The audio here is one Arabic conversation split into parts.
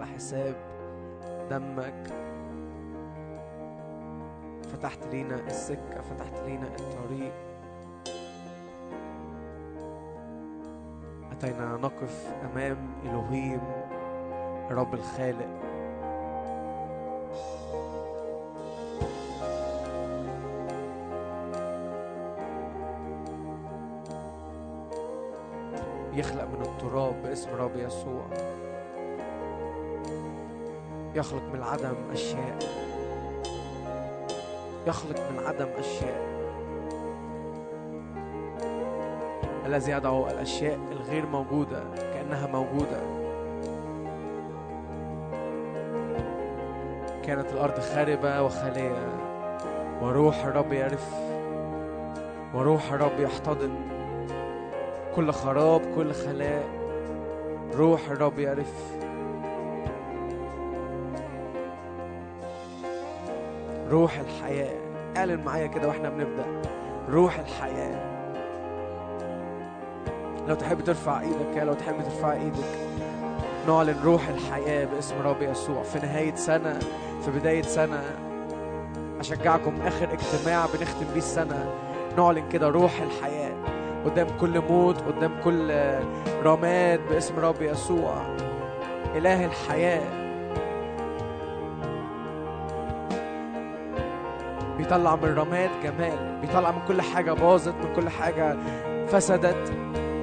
على حساب دمك. فتحت لينا السكة فتحت لينا الطريق. أتينا نقف أمام إلهيم رب الخالق. يخلق من التراب باسم رب يسوع. يخلق من العدم أشياء. يخلق من العدم أشياء. الذي يدعو الأشياء الغير موجودة كأنها موجودة. كانت الأرض خاربة وخالية. وروح الرب يرف وروح الرب يحتضن. كل خراب كل خلاء. روح الرب يرف روح الحياة. اعلن معايا كده وإحنا بنبدأ. روح الحياة. لو تحب ترفع إيدك لو تحب ترفع إيدك. نعلن روح الحياة باسم رب يسوع. في نهاية سنة في بداية سنة أشجعكم آخر اجتماع بنختم بيه السنة. نعلن كده روح الحياة قدام كل موت قدام كل رماد باسم رب يسوع. إله الحياة. بيطلع من رماد جمال بيطلع من كل حاجة باظت من كل حاجة فسدت.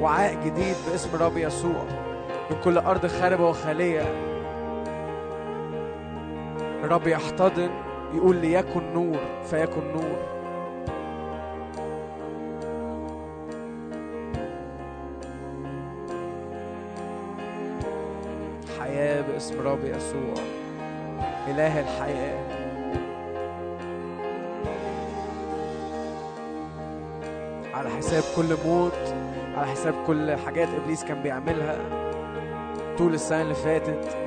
وعاء جديد باسم رب يسوع. من كل أرض خاربة وخالية. الرب يحتضن يقول ليكن نور فيكن نور. حياة باسم رب يسوع. إله الحياة. كل موت على حساب كل حاجات إبليس كان بيعملها. طول السنة اللي فاتت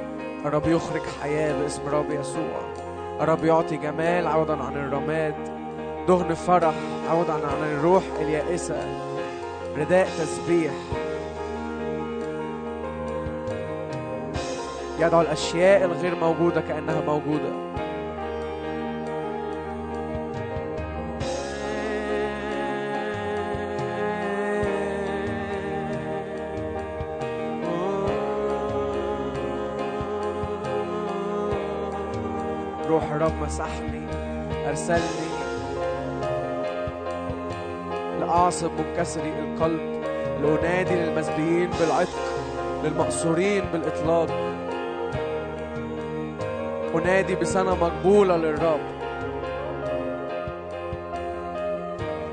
الرب يخرج حياة باسم رب يسوع. الرب يعطي جمال عوضا عن الرماد. دهن فرح عوضا عن الروح اليائسة. رداء تسبيح. يدعو الأشياء الغير موجودة كأنها موجودة. الرب مسحني أرسلني لأعصب منكسري القلب لأنادي للمسبيين بالعتق للمقصورين بالإطلاق. أنادي بسنة مقبولة للرب.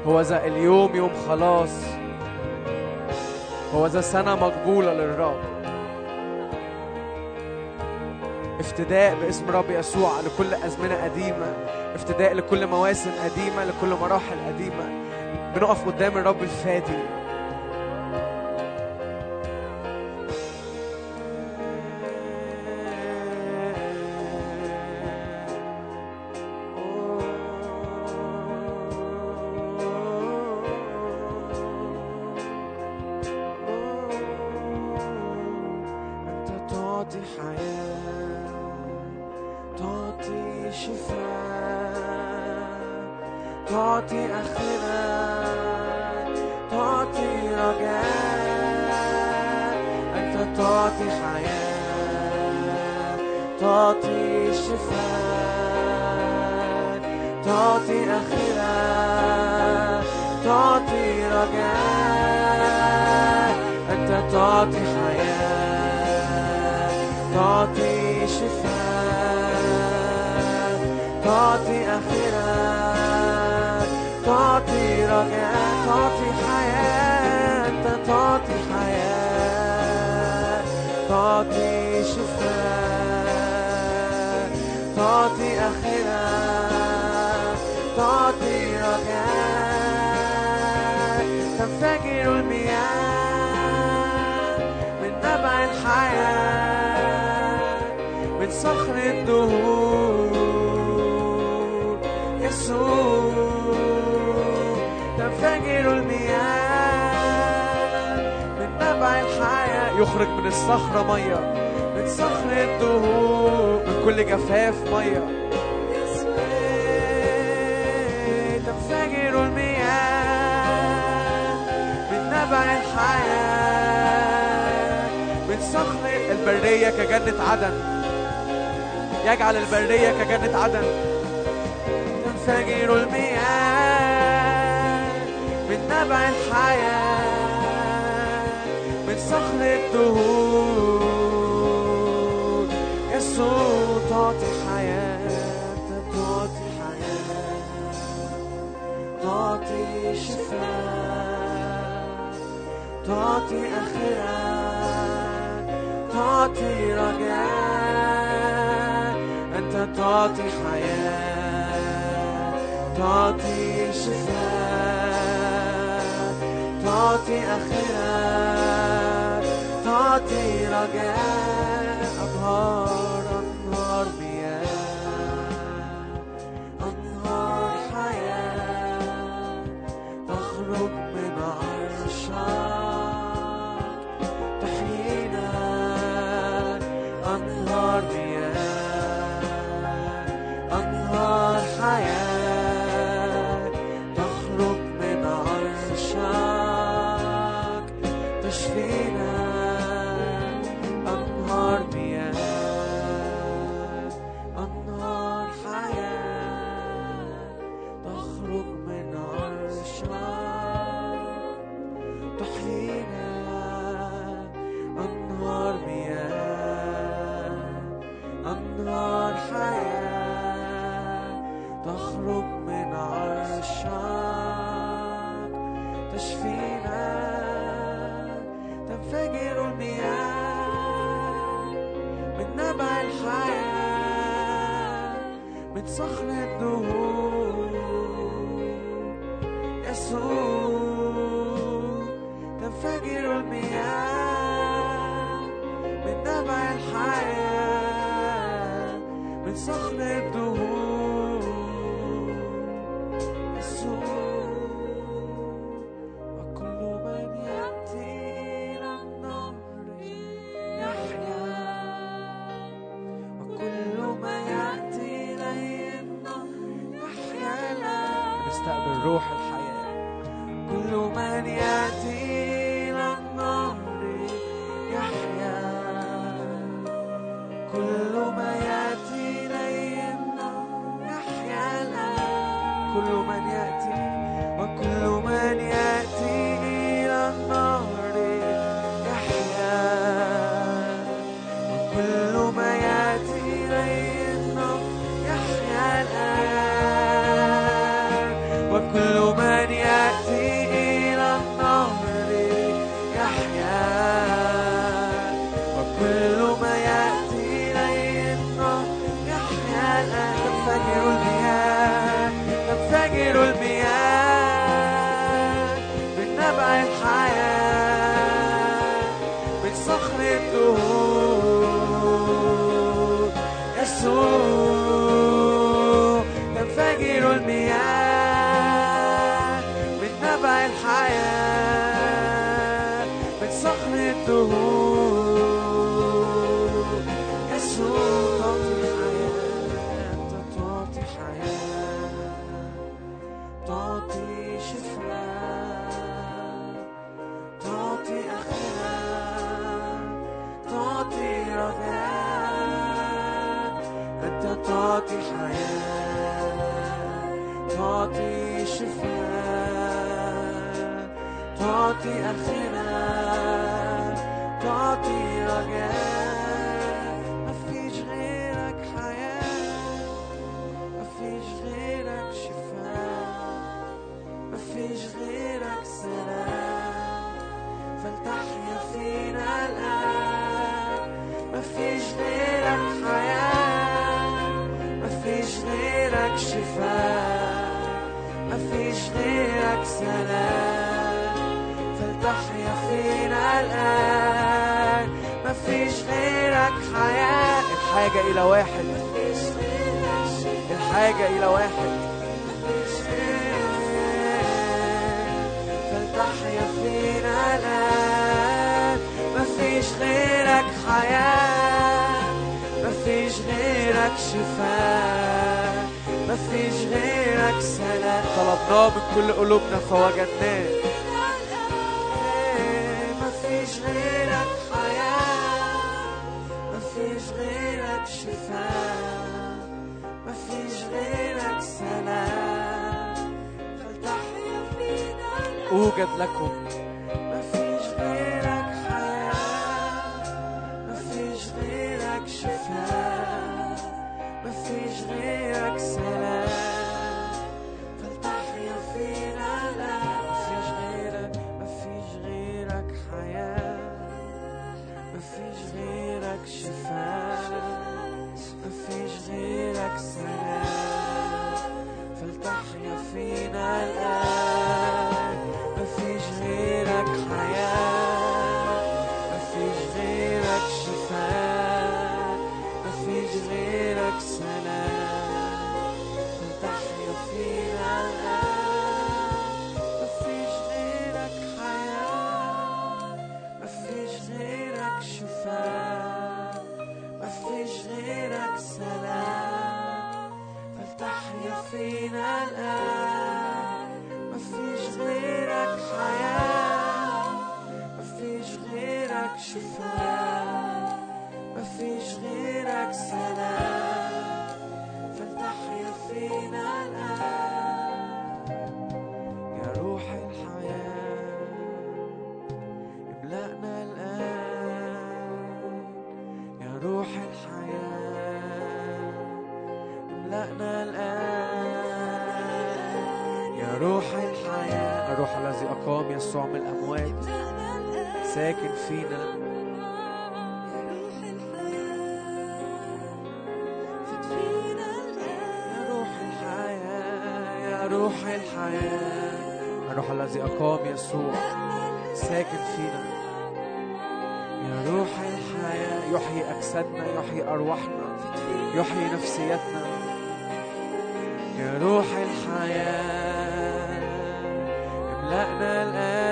هو ذا اليوم يوم خلاص. هو ذا سنة مقبولة للرب. افتداء باسم رب يسوع لكل أزمنة قديمة افتداء لكل مواسم قديمة لكل مراحل قديمة. بنقف قدام الرب الفادي. من أجسادنا يحيي أرواحنا يحيي نفسيتنا. يا روح الحياة املأنا الآن.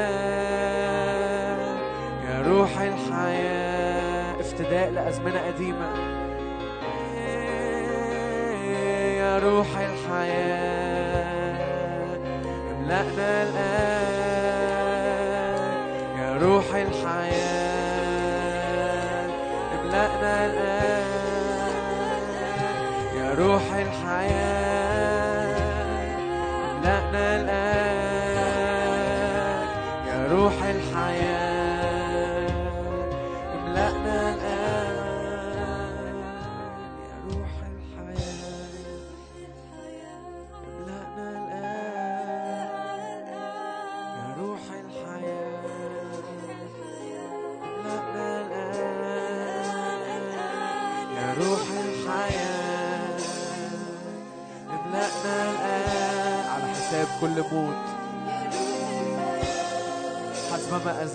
يا روح الحياة افتداء لأزمنة قديمة. يا روح الحياة املأنا الآن.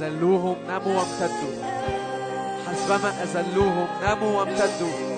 أذلوهم نموا وامتدوا. حسبما أذلوهم نموا وامتدوا.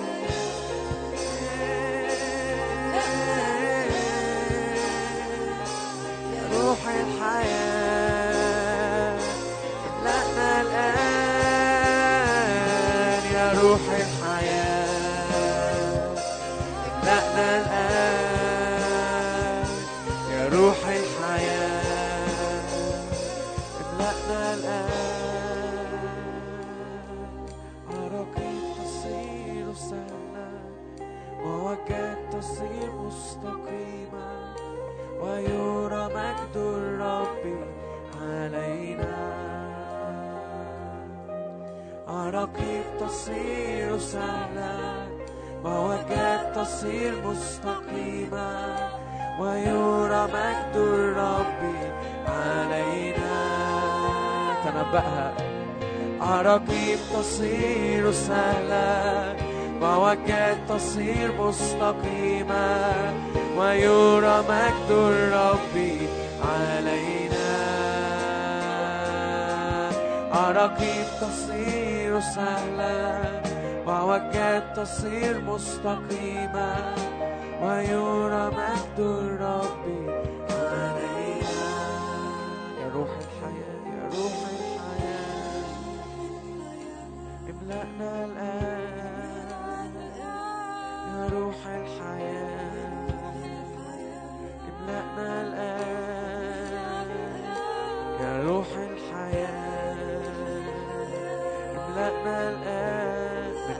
الرقيب تصير سهلا معوجات تصير مستقيمة. ويرى مجد الرب علينا. يا روح الحياة يا روح الحياة. املأنا الآن. يا روح الحياة. املأنا الآن.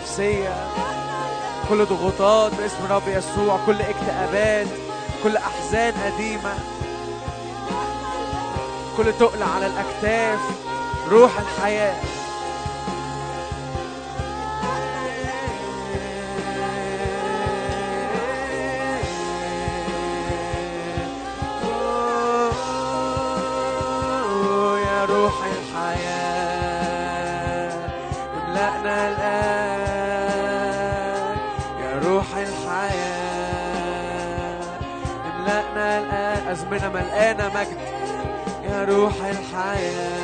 النفسية كل ضغوطات باسم رب يسوع كل اكتئابات كل أحزان قديمة. كل تقل على الأكتاف روح الحياة. الحياة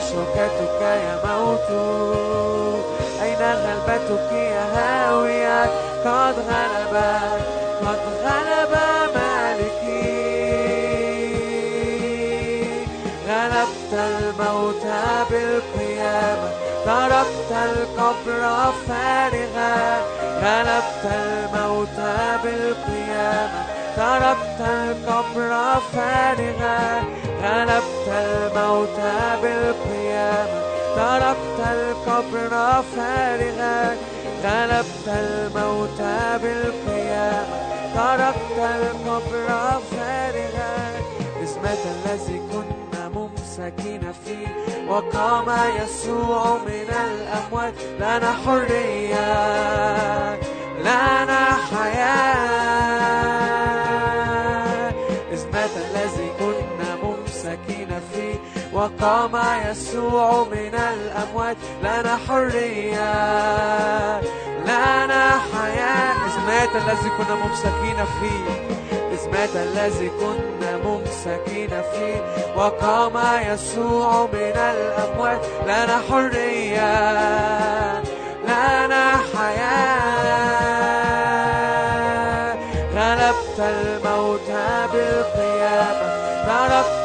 شوكتك يا موت. أين غلبتك يا هاوية؟ قد غلب قد غلب مالكي. غلبت الموت بالقيامة تركت القبر فارغا. غلبت الموت بالقيامة تركت القبر فارغا غلبت الموت بالقيامة تركت القبر فارغا غلبت الموت بالقيامة تركت القبر فارغا اسمة الذي كنا ممسكين فيه وقام يسوع من الأموات لنا حرية لنا حياة وقام يسوع من الأموات. لنا حرية لنا حياة اسمة الذي كنا ممسكين فيه اسمة الذي كنا ممسكين فيه. وقام يسوع من الأموات. لنا حرية لنا حياة غلبت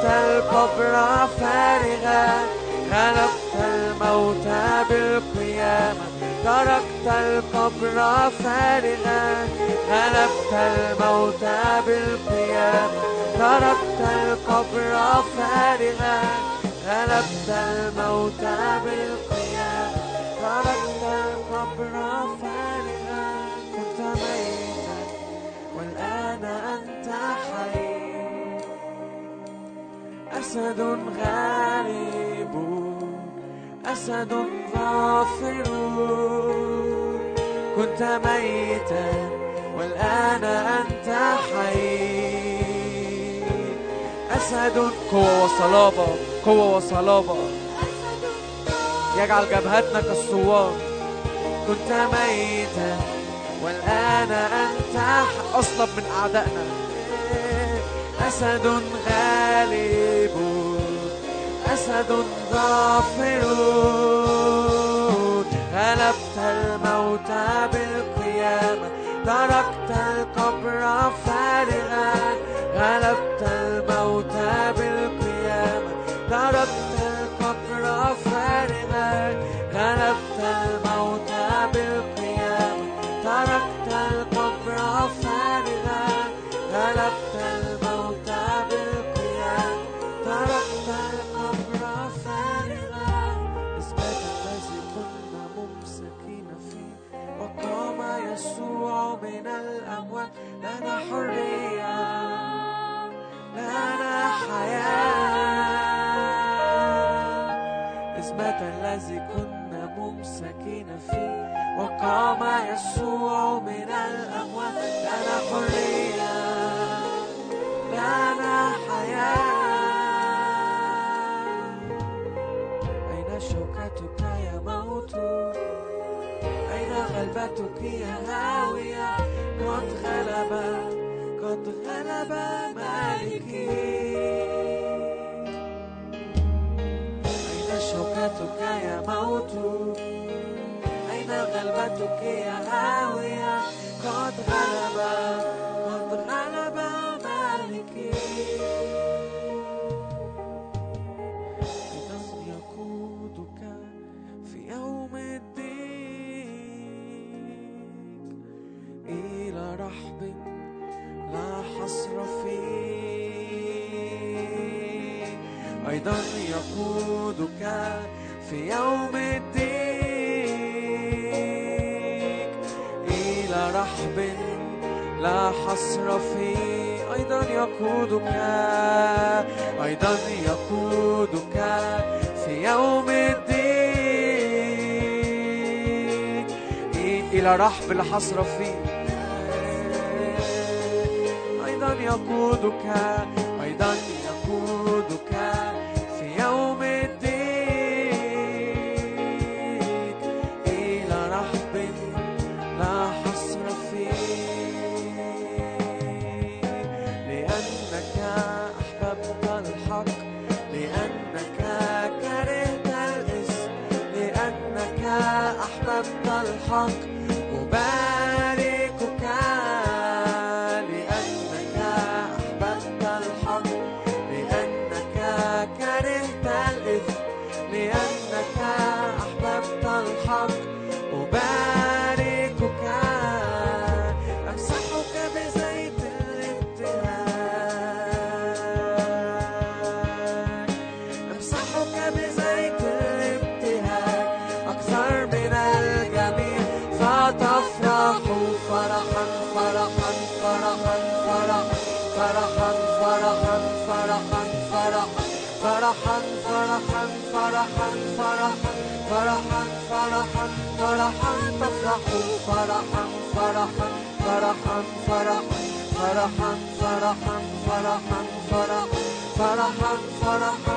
القبر فارغا غلبت الموت بالقيامة. تركت القبر فارغا غلبت الموت بالقيامة. تركت القبر فارغا غلبت الموت بالقيامة. تركت القبر فارغا كنت ميتا والآن أنت حي. أسد غالب أسد ظافر. كنت ميتا والآن أنت حي. أسد قوة وصلابة قوة وصلابة. يجعل جبهتنا كالصوار. كنت ميتا والآن أنت أصلب من أعدائنا. أسد غالب أسد ظافر. غلبت الموت بالقيامة تركت القبر فارغا. غلبت الموت بالقيامة تركت القبر فارغا. غلبت الأموات لنا حرية لنا حياة. إثبات الذي كنا ممسكين فيه وقام يسوع من الأموات لنا حرية لنا حياة. أين شوكتك يا موت؟ أين غلبتك يا هاوية؟ قد غلب قد غلب مالكي. أين شوكتك يا موت؟ أين غلبتك يا هاوية؟ قد غلب. لا حصر فيه. أيضا يقودك في يوم إلى رحب لا حصر فيه. أيضا يقودك أيضا يقودك في يوم الدين إلى رحب لا حصر فيه. agudo, cara. تفرح فرحا فرحا فرحا فرحا فرحا فرحا فرحا فرحا فرحا فرحا فرحا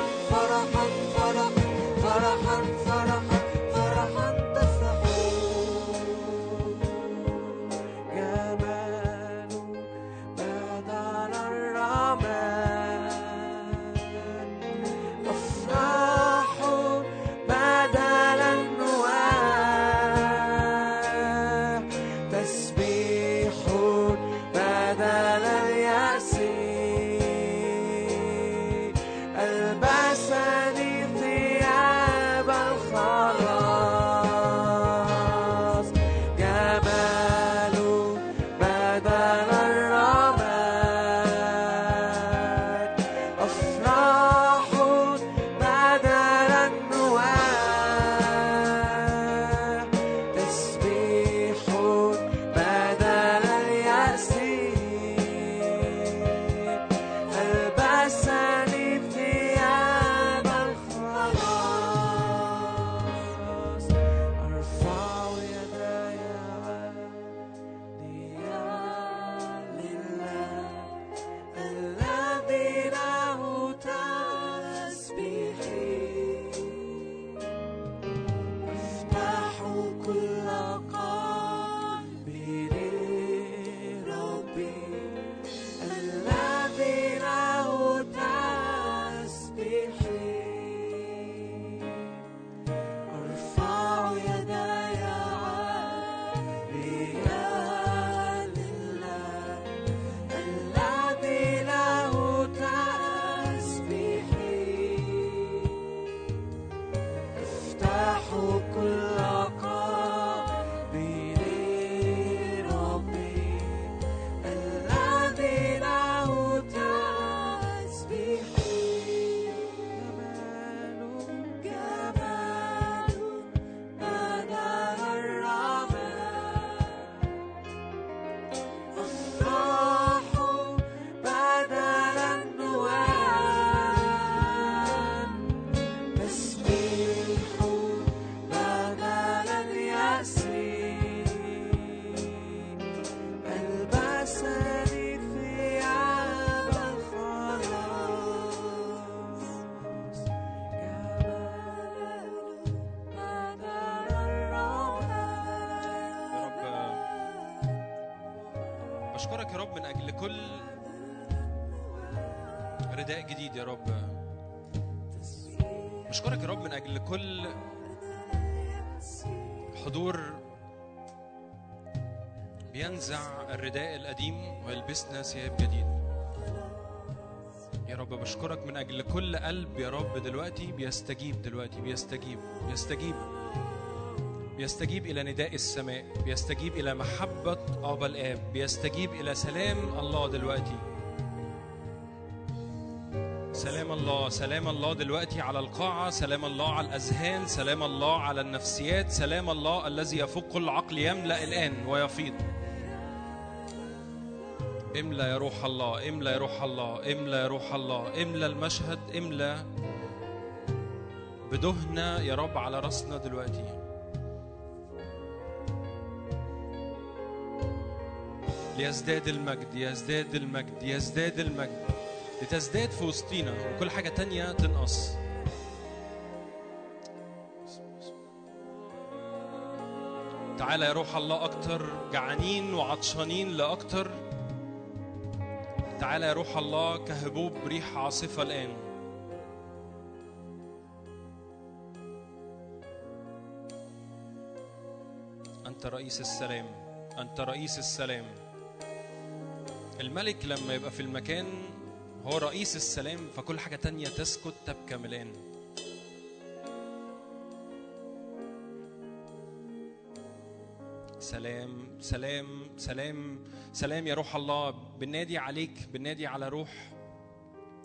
بينزع الرداء القديم ويلبسنا ثياب جديد يا رب بشكرك من أجل كل قلب يا رب دلوقتي بيستجيب دلوقتي بيستجيب بيستجيب بيستجيب إلى نداء السماء بيستجيب إلى محبة أبا الآب بيستجيب إلى سلام الله دلوقتي. سلام الله سلام الله دلوقتي على القاعة سلام الله على الأذهان سلام الله على النفسيات سلام الله الذي يفوق كل عقل يملأ الآن ويفيض. املى يا روح الله املى يا روح الله املى يا روح الله املى المشهد املى بدهنة يا رب على راسنا دلوقتي. ليزداد المجد يزداد المجد يزداد المجد. لتزداد في وسطينا وكل حاجة تانية تنقص. تعالى يا روح الله أكتر جعانين وعطشانين لأكتر. تعالى يا روح الله كهبوب ريح عاصفة الآن. أنت رئيس السلام أنت رئيس السلام. الملك لما يبقى في المكان هو رئيس السلام فكل حاجة تانية تسكت تبكى ملان. سلام سلام سلام سلام يا روح الله. بنادي عليك بنادي على روح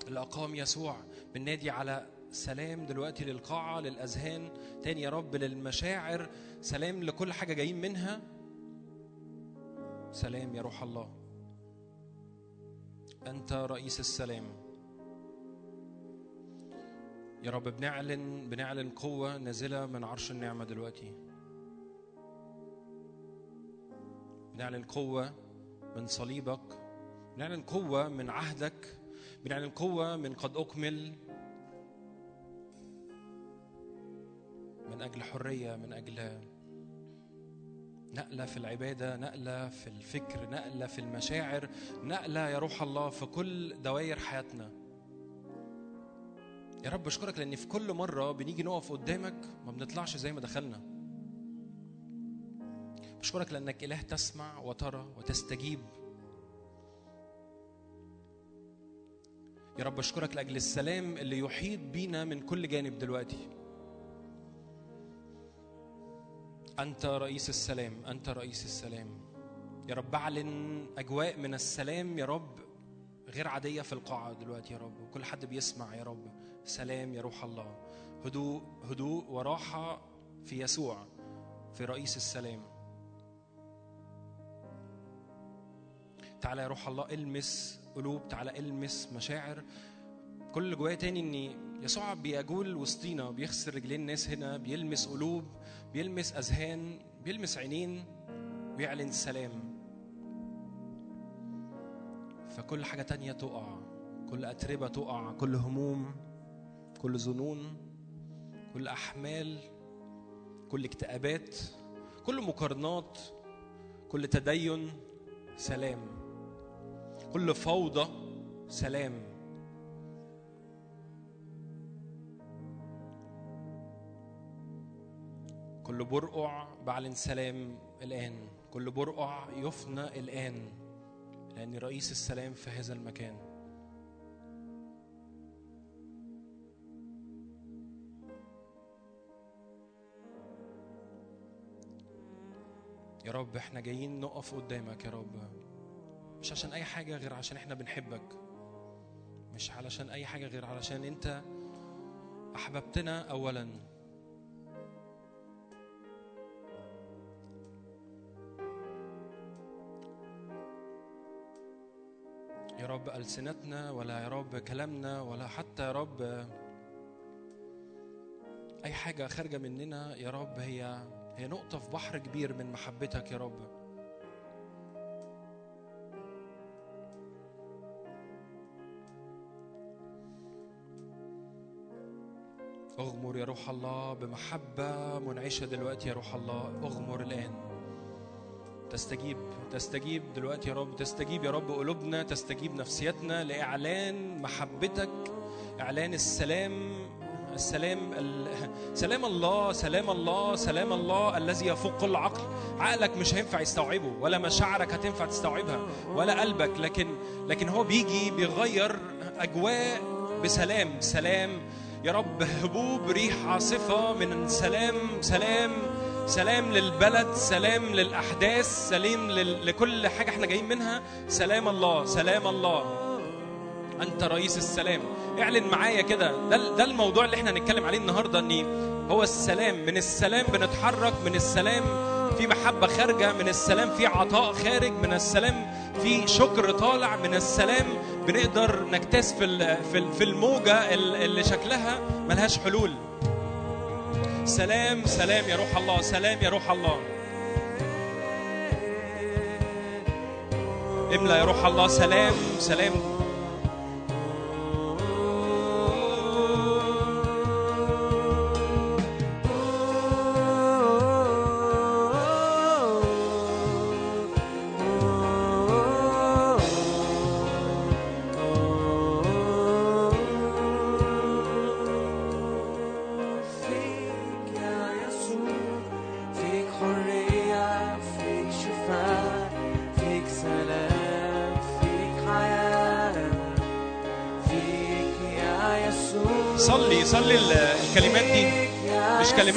اللي أقام يسوع. بنادي على سلام دلوقتي للقاعة للأذهان. تاني يا رب للمشاعر. سلام لكل حاجة جايين منها. سلام يا روح الله. أنت رئيس السلام. يا رب بنعلن بنعلن قوة نازلة من عرش النعمة دلوقتي. بنعلن قوة من صليبك بنعلن قوة من عهدك بنعلن قوة من قد أكمل من أجل حرية من أجل نقلة في العبادة نقلة في الفكر نقلة في المشاعر نقلة يا روح الله في كل دوائر حياتنا. يا رب أشكرك لأن في كل مرة بنيجي نقف قدامك ما بنطلعش زي ما دخلنا. بشكرك لأنك إله تسمع وترى وتستجيب. يا رب أشكرك لأجل السلام اللي يحيط بينا من كل جانب دلوقتي. أنت رئيس السلام أنت رئيس السلام. يا رب أعلن أجواء من السلام يا رب غير عادية في القاعة دلوقتي يا رب. وكل حد بيسمع يا رب. سلام يا روح الله. هدوء هدوء وراحة في يسوع في رئيس السلام. تعالى يا روح الله المس قلوب تعالى المس مشاعر. كل اللي جوايا تاني ان يسوع بيجول وسطينا بيغسل رجلين الناس هنا بيلمس قلوب بيلمس أذهان بيلمس عينين ويعلن سلام. فكل حاجة تانية تقع كل أتربة تقع كل هموم كل ظنون كل أحمال كل اكتئابات كل مقارنات كل تدين سلام. كل فوضى سلام. كل برقع بعلن سلام الآن. كل برقع يفنى الآن. لأن رئيس السلام في هذا المكان. يا رب إحنا جايين نقف قدامك يا رب. مش عشان أي حاجة غير عشان إحنا بنحبك. مش علشان أي حاجة غير علشان أنت أحببتنا اولا. يا رب ألسنتنا ولا يا رب كلامنا ولا حتى يا رب أي حاجة خارجة مننا يا رب هي هي نقطة في بحر كبير من محبتك يا رب. أغمر يا روح الله بمحبة منعشة دلوقتي يا روح الله. أغمر الآن. تستجيب تستجيب دلوقتي يا رب. تستجيب يا رب قلوبنا تستجيب نفسيتنا لإعلان محبتك إعلان السلام السلام ال... سلام الله سلام الله سلام الله الذي يفوق كل عقل عقلك مش هينفع يستوعبه ولا مشاعرك هتنفع تستوعبها ولا قلبك. لكن لكن هو بيجي بيغير أجواء بسلام سلام يا رب هبوب ريح عاصفة من سلام سلام سلام للبلد سلام للأحداث سلام. لكل حاجة إحنا جايين منها. سلام الله سلام الله. أنت رئيس السلام. اعلن معايا كده. ده ده الموضوع اللي إحنا هنتكلم عليه النهارده إن هو السلام. من السلام بنتحرك من السلام في محبة خارجة من السلام في عطاء خارج من السلام في شكر طالع من السلام بنقدر نجتاز في في ال- في الموجة ال- اللي شكلها ملهاش حلول. سلام سلام يا روح الله سلام يا روح الله. املأ يا روح الله سلام سلام.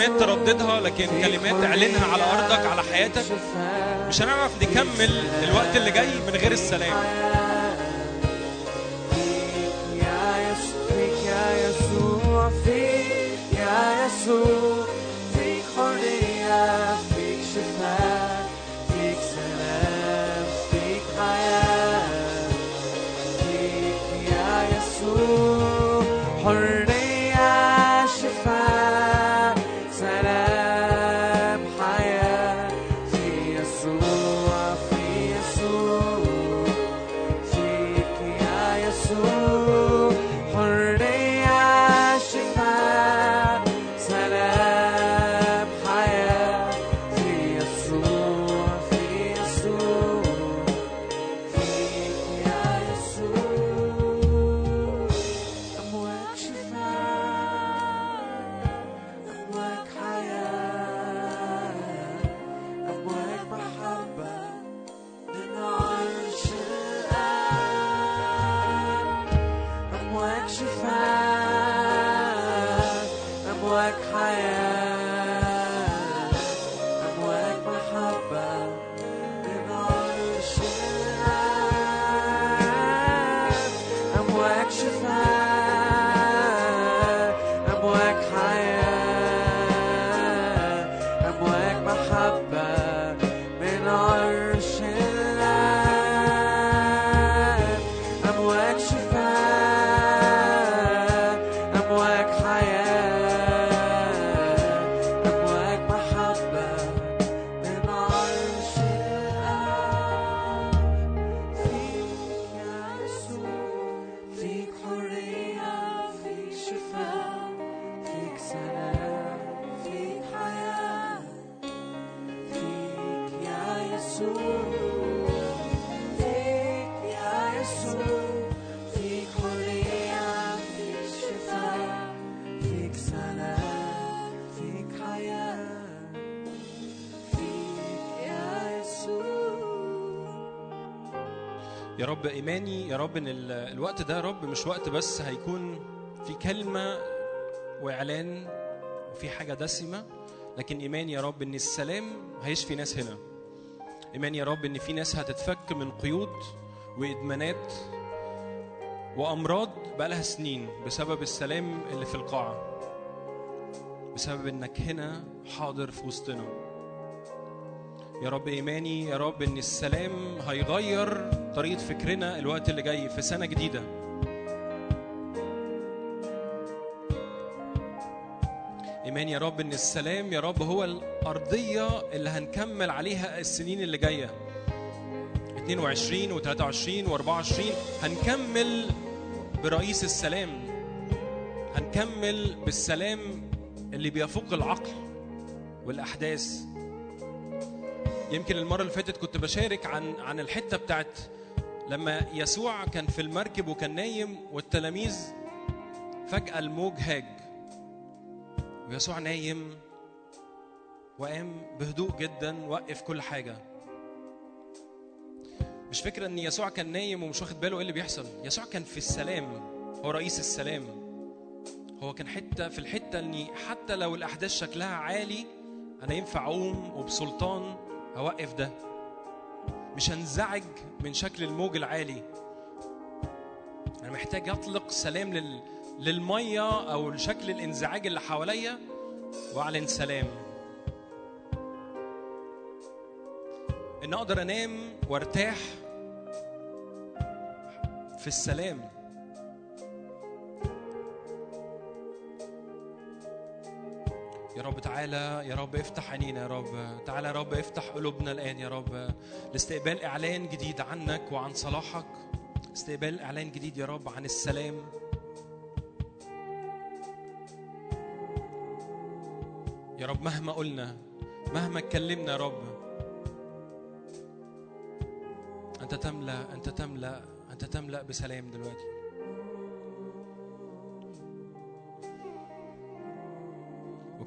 كلمات ترددها لكن كلمات اعلنها على أرضك على حياتك مش هنعرف نكمل الوقت اللي جاي من غير السلام. يا يسوع فيك يا يسوع رب إيماني يا رب ال- الوقت ده يا رب مش وقت بس هيكون في كلمة وإعلان وفي حاجة دسمة لكن إيماني يا رب إن السلام هيشفي ناس هنا. إيماني يا رب إن في ناس هتتفك من قيود وإدمانات وأمراض بقالها سنين بسبب السلام اللي في القاعة بسبب إنك هنا حاضر في وسطنا. يا رب إيماني يا رب إن السلام هيغير طريقة فكرنا الوقت اللي جاي في سنة جديدة. إيمان يا رب إن السلام يا رب هو الأرضية اللي هنكمل عليها السنين اللي جاية. 22 و23 و24 هنكمل برئيس السلام. هنكمل بالسلام اللي بيفوق العقل والأحداث. يمكن المرة اللي فاتت كنت بشارك عن عن الحتة بتاعت لما يسوع كان في المركب وكان نايم والتلاميذ فجأة الموج هاج. ويسوع نايم وقام بهدوء جدا وقف كل حاجة. مش فكرة إن يسوع كان نايم ومش واخد باله إيه اللي بيحصل. يسوع كان في السلام. هو رئيس السلام. هو كان حتة في الحتة إني حتى لو الأحداث شكلها عالي أنا ينفع أقوم وبسلطان أوقف ده. مش هنزعج من شكل الموج العالي. أنا محتاج أطلق سلام لل... للمية أو لشكل الانزعاج اللي حواليا. واعلن سلام إن أقدر أنام وأرتاح في السلام. يا رب تعالى يا رب افتح عينينا يا رب. تعالى يا رب افتح قلوبنا الآن يا رب. لاستقبال إعلان جديد عنك وعن صلاحك. استقبال إعلان جديد يا رب عن السلام. يا رب مهما قلنا مهما اتكلمنا يا رب. أنت تملأ أنت تملأ أنت تملأ بسلام دلوقتي.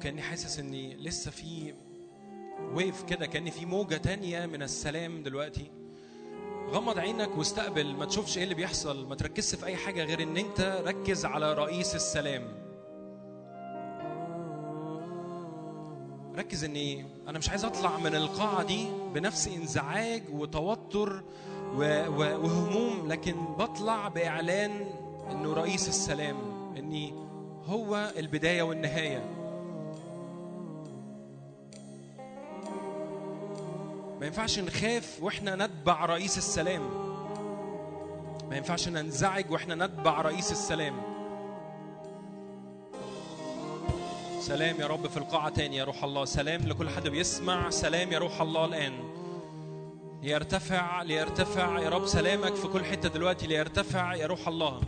وكأني حاسس إني لسه في ويف كده كان في موجة تانية من السلام دلوقتي. غمض عينك واستقبل ما تشوفش إيه اللي بيحصل ما تركزش في أي حاجة غير إن أنت ركز على رئيس السلام. ركز إني أنا مش عايز أطلع من القاعة دي بنفس انزعاج وتوتر وهموم لكن بطلع بإعلان إنه رئيس السلام إني هو البداية والنهاية. ما ينفعش نخاف وإحنا نتبع رئيس السلام. ما ينفعش ننزعج وإحنا نتبع رئيس السلام. سلام يا رب في القاعة تاني يا روح الله. سلام لكل حد بيسمع. سلام يا روح الله الآن. ليرتفع ليرتفع يا رب. سلامك في كل حتة دلوقتي ليرتفع يا روح الله.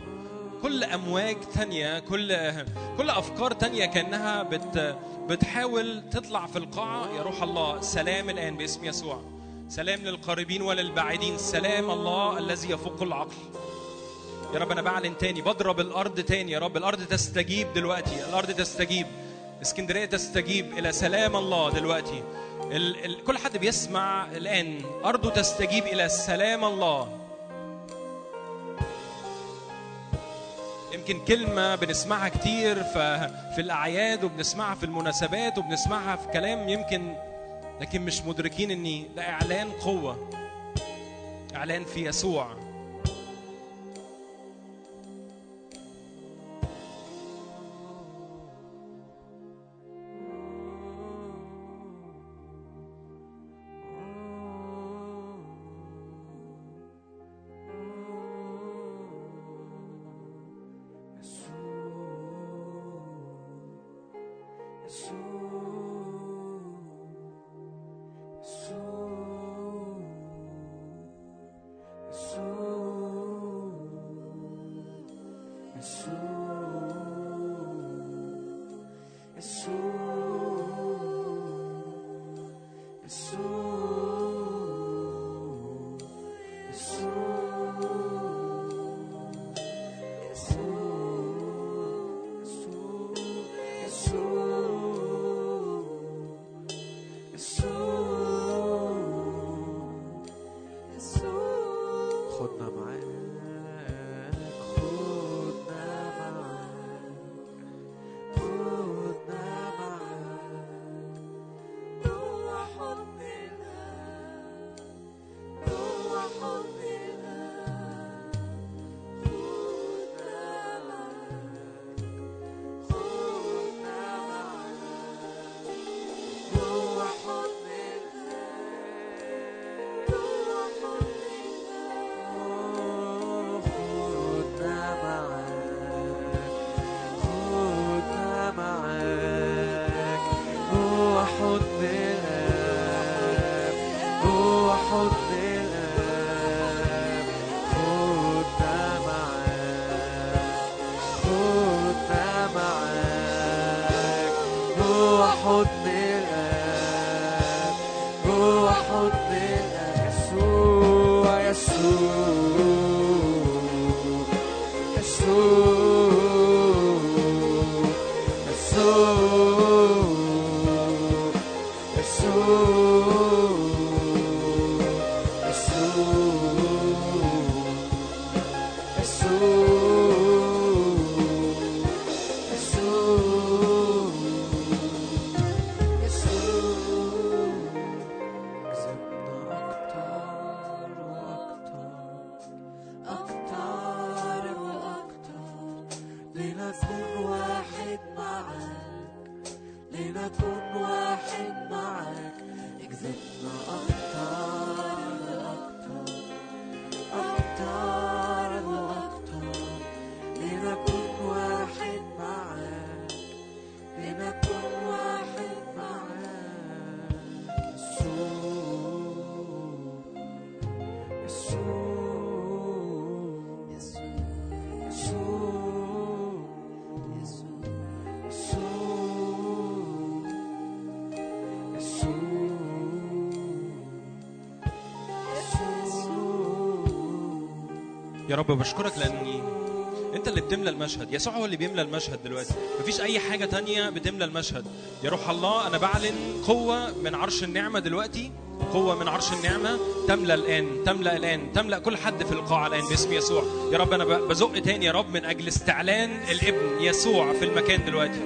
كل أمواج تانية كل كل أفكار تانية كأنها بت بتحاول تطلع في القاعة. يا روح الله سلام الآن باسم يسوع. سلام للقريبين وللبعيدين. سلام الله الذي يفوق العقل. يا رب أنا بعلن تاني. بضرب الأرض تاني. يا رب الأرض تستجيب دلوقتي. الأرض تستجيب. اسكندرية تستجيب. إلى سلام الله دلوقتي. ال ال كل حد بيسمع الآن. أرضه تستجيب إلى سلام الله. يمكن كلمة بنسمعها كتير في الأعياد وبنسمعها في المناسبات وبنسمعها في كلام يمكن لكن مش مدركين إني ده إعلان قوة إعلان في يسوع. يا رب بشكرك لأني أنت اللي بتملى المشهد. يسوع هو اللي بيملى المشهد دلوقتي. مفيش أي حاجة تانية بتملى المشهد. يا روح الله أنا بعلن قوة من عرش النعمة دلوقتي. قوة من عرش النعمة. تملى الآن تملى الآن تملى كل حد في القاعة الآن باسم يسوع. يا رب أنا بزق تاني يا رب من أجل استعلان الابن يسوع في المكان دلوقتي.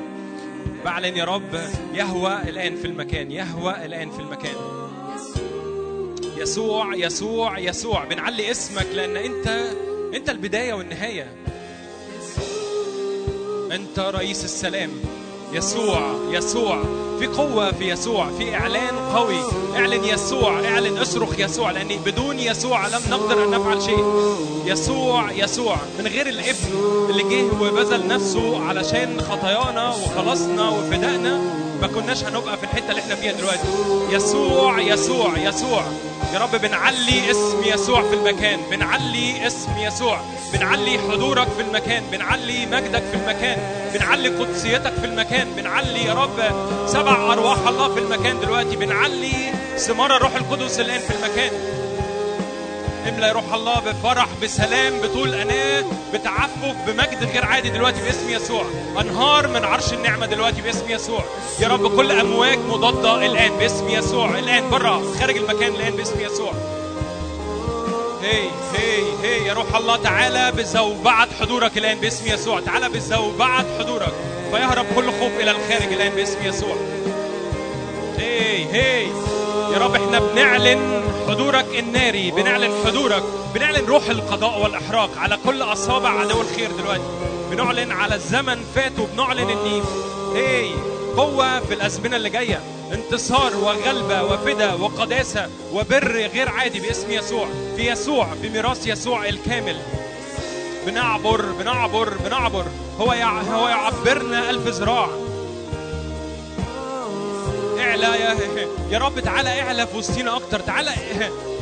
بعلن يا رب يهوى الآن في المكان يهوى الآن في المكان. يسوع يسوع يسوع بنعلي اسمك لأن أنت أنت البداية والنهاية. أنت رئيس السلام. يسوع يسوع. في قوة في يسوع. في إعلان قوي. إعلن يسوع إعلن اصرخ يسوع لأن بدون يسوع لم نقدر أن نفعل شيء. يسوع يسوع. من غير الإبن اللي جه وبذل نفسه علشان خطايانا وخلصنا وفدائنا ما كناش هنبقى في الحتة اللي إحنا فيها دلوقتي. يسوع يسوع يسوع. يا رب بنعلي اسم يسوع في المكان. بنعلي اسم يسوع. بنعلي حضورك في المكان. بنعلي مجدك في المكان. بنعلي قدسيتك في المكان. بنعلي يا رب سبع أرواح الله في المكان دلوقتي. بنعلي ثمار الروح القدس الآن في المكان. املا يا روح الله بفرح بسلام بطول أناة بتعفف بمجد غير عادي دلوقتي باسم يسوع. أنهار من عرش النعمة دلوقتي باسم يسوع. يا رب كل أمواج مضادة الآن باسم يسوع. الآن بره خارج المكان الآن باسم يسوع. هي هي هي يا روح الله تعالى بزوبعة حضورك الآن باسم يسوع. تعالى بزوبعة حضورك. فيهرب كل خوف إلى الخارج الآن باسم يسوع. هي هي. يا رب إحنا بنعلن حضورك الناري بنعلن حضورك بنعلن روح القضاء والإحراق على كل أصابع عدو الخير دلوقتي. بنعلن على الزمن فات وبنعلن ان هي قوة في الأزمنة اللي جاية. انتصار وغلبة وفدا وقداسة وبر غير عادي باسم يسوع. في يسوع بميراث يسوع الكامل. بنعبر بنعبر بنعبر. هو. هو يعبرنا ألف ذراع. إعلى يا يا رب تعالى إعلى في وسطينا أكتر. تعالى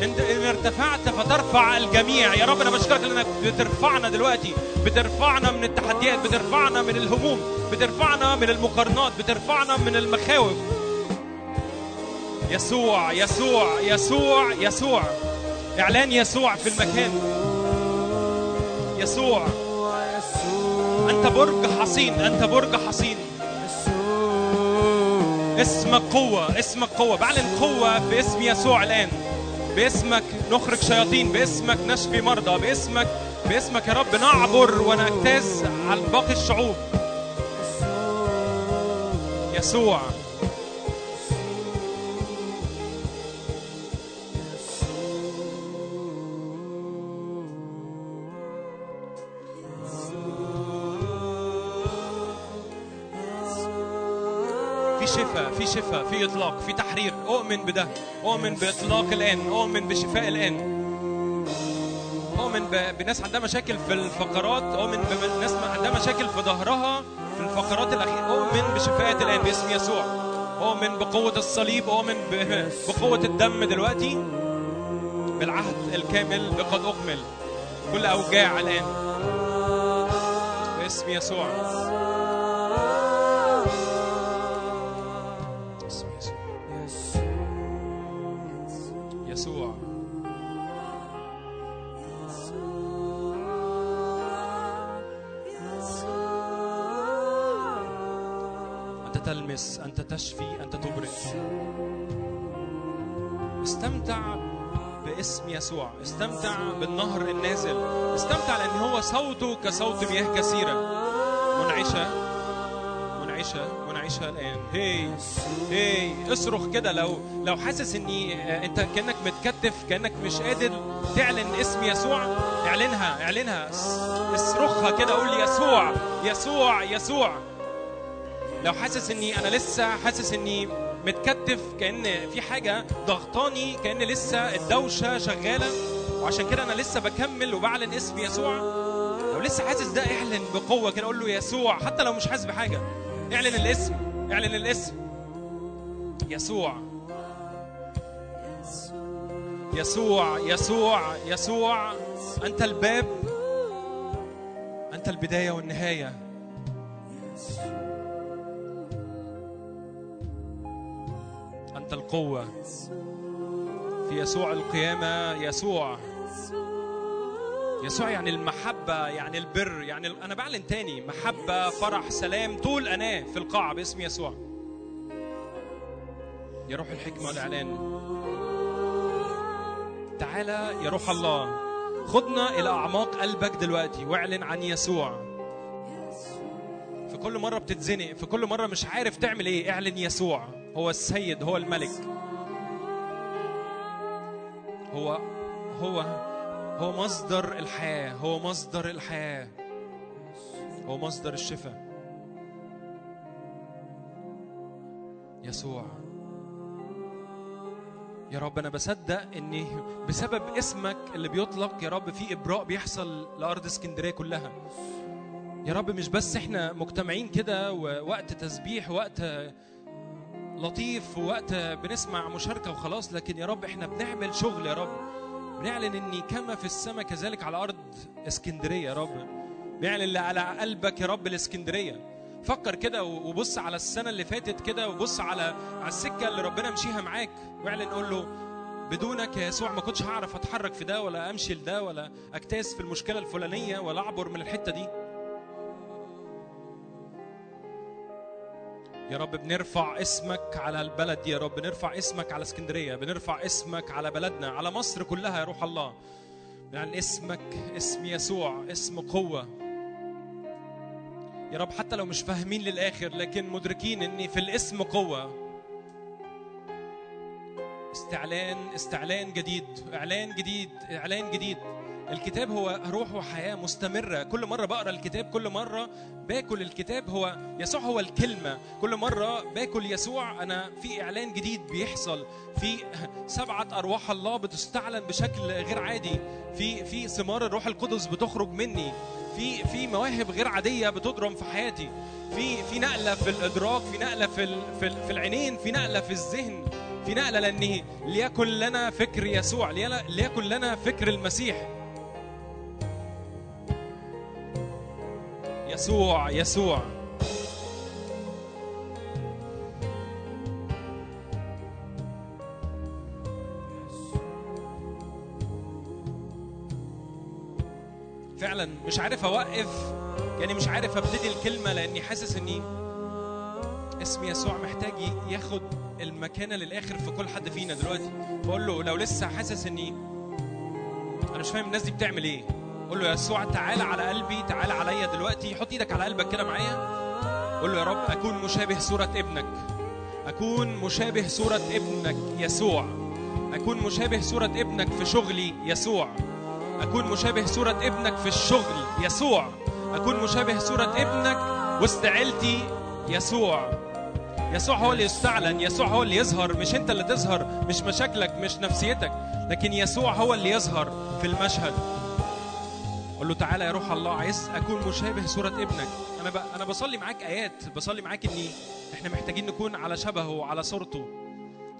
انت إن ارتفعت فترفع الجميع. يا رب أنا بشكرك لأنك بترفعنا دلوقتي. بترفعنا من التحديات بترفعنا من الهموم بترفعنا من المقارنات بترفعنا من المخاوف. يسوع يسوع يسوع يسوع. إعلان يسوع في المكان. يسوع. أنت برج حصين أنت برج حصين. اسمك قوة اسمك قوة. بعلن قوة باسم يسوع الآن. باسمك نخرج شياطين باسمك نشفي مرضى باسمك باسمك يا رب نعبر ونجتاز على باقي الشعوب. يسوع. في شفاء في إطلاق في تحرير. أؤمن بده. أؤمن بإطلاق الآن. أؤمن بشفاء الآن. أؤمن ب- بناس عندها مشاكل في الفقرات. أؤمن بناس عندها مشاكل في ظهرها في الفقرات الأخيرة. أؤمن بشفاء الآن باسم يسوع. أؤمن بقوة الصليب. أؤمن ب- بقوة الدم دلوقتي. بالعهد الكامل بقد اكمل كل أوجاع الآن. باسم يسوع. يسوع. أنت تلمس أنت تشفي أنت تبرئ استمتع باسم يسوع. استمتع بالنهر النازل. استمتع لأن هو صوته كصوت مياه كثيرة منعشة. منعشه منعشه الآن. هي هي. اصرخ كده لو لو حاسس إني آه، أنت كأنك متكتف كأنك مش قادر تعلن اسم يسوع اعلنها اعلنها. اصرخها كده قول لي يسوع يسوع يسوع. لو حاسس إني أنا لسه حاسس إني متكتف كأن في حاجة ضغطاني كأن لسه الدوشة شغالة وعشان كده أنا لسه بكمل وبعلن اسم يسوع. لو لسه حاسس ده اعلن بقوة كده قول له يسوع. حتى لو مش حاسس بحاجة. اعلن الاسم اعلن الاسم. يسوع. يسوع يسوع يسوع. أنت الباب. أنت البداية والنهاية. أنت القوة. في يسوع القيامة يسوع. يسوع يعني المحبة يعني البر يعني أنا بعلن تاني محبة فرح سلام طول أناة في القاعة باسم يسوع. يا روح الحكمة والإعلان. تعالى يا روح الله. خدنا إلى أعماق قلبك دلوقتي واعلن عن يسوع. في كل مرة بتتزنق في كل مرة مش عارف تعمل إيه اعلن يسوع. هو السيد هو الملك. هو هو هو مصدر الحياة هو مصدر الحياة هو مصدر الشفاء. يسوع. يا رب أنا بصدق ان بسبب اسمك اللي بيطلق يا رب في إبراء بيحصل لأرض اسكندرية كلها. يا رب مش بس إحنا مجتمعين كده ووقت تسبيح وقت لطيف ووقت بنسمع مشاركة وخلاص لكن يا رب إحنا بنعمل شغل يا رب. بنعلن إني كما في السماء كذلك على أرض إسكندرية يا رب. بيعلن على قلبك يا رب الإسكندرية. فكر كده وبص على السنة اللي فاتت كده وبص على على السكة اللي ربنا مشيها معاك. واعلن قول له بدونك يا يسوع ما كنتش هعرف أتحرك في ده ولا أمشي لده ولا اجتاز في المشكلة الفلانية ولا أعبر من الحتة دي. يا رب بنرفع اسمك على البلد يا رب بنرفع اسمك على اسكندرية بنرفع اسمك على بلدنا على مصر كلها يا روح الله. يعني اسمك اسم يسوع اسم قوة. يا رب حتى لو مش فاهمين للآخر لكن مدركين إن في الاسم قوة. استعلان استعلان جديد إعلان جديد إعلان جديد. الكتاب هو روح وحياة مستمرة. كل مرة بقرأ الكتاب كل مرة باكل الكتاب هو يسوع هو الكلمة. كل مرة باكل يسوع أنا في إعلان جديد بيحصل. في سبعة أرواح الله بتستعلن بشكل غير عادي. في في ثمار الروح القدس بتخرج مني. في في مواهب غير عادية بتضرم في حياتي. في في نقلة في الإدراك في نقلة في في في العينين في نقلة في الذهن في نقلة لأن ليكن لنا فكر يسوع ليكن لنا فكر المسيح. يسوع يسوع. فعلا مش عارف أوقف يعني مش عارف أبتدي الكلمة لأني حاسس إني اسم يسوع محتاج ياخد المكانة للآخر في كل حد فينا دلوقتي. بقول له لو لسه حاسس إني أنا مش فاهم الناس دي بتعمل إيه. قول له يسوع تعالى على قلبي تعالى عليا دلوقتي. حط إيدك على قلبك كده معايا. قول له يا رب أكون مشابه صورة ابنك. أكون مشابه صورة ابنك يسوع. أكون مشابه صورة ابنك في شغلي يسوع. أكون مشابه صورة ابنك في الشغل يسوع. أكون مشابه صورة ابنك وسط عيلتي يسوع. يسوع هو اللي يستعلن يسوع هو اللي يظهر. مش انت اللي تظهر مش مشاكلك مش نفسيتك. لكن يسوع هو اللي يظهر في المشهد. قول له تعالى يا روح الله عايز أكون مشابه صورة ابنك. أنا ب... أنا بصلي معاك آيات بصلي معاك إني إحنا محتاجين نكون على شبهه وعلى صورته.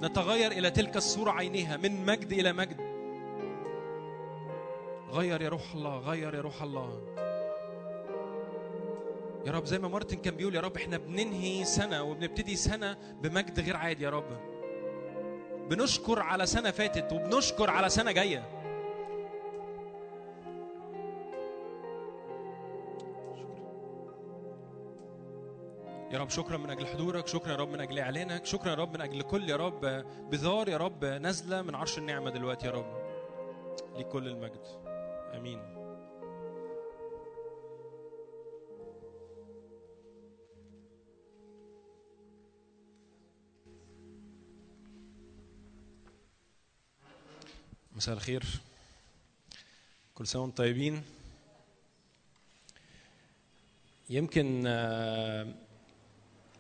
نتغير إلى تلك الصورة عينيها من مجد إلى مجد. غير يا روح الله غير يا روح الله. يا رب زي ما مارتن كان بيقول يا رب إحنا بننهي سنة وبنبتدي سنة بمجد غير عادي يا رب. بنشكر على سنة فاتت وبنشكر على سنة جاية. يا رب شكرا من أجل حضورك شكرا يا رب من أجل إعلانك شكرا يا رب من أجل كل يا رب بذار يا رب نازلة من عرش النعمة دلوقتي يا رب. ليك كل المجد. آمين. مساء الخير. كل سنة وأنتم طيبين. يمكن آه،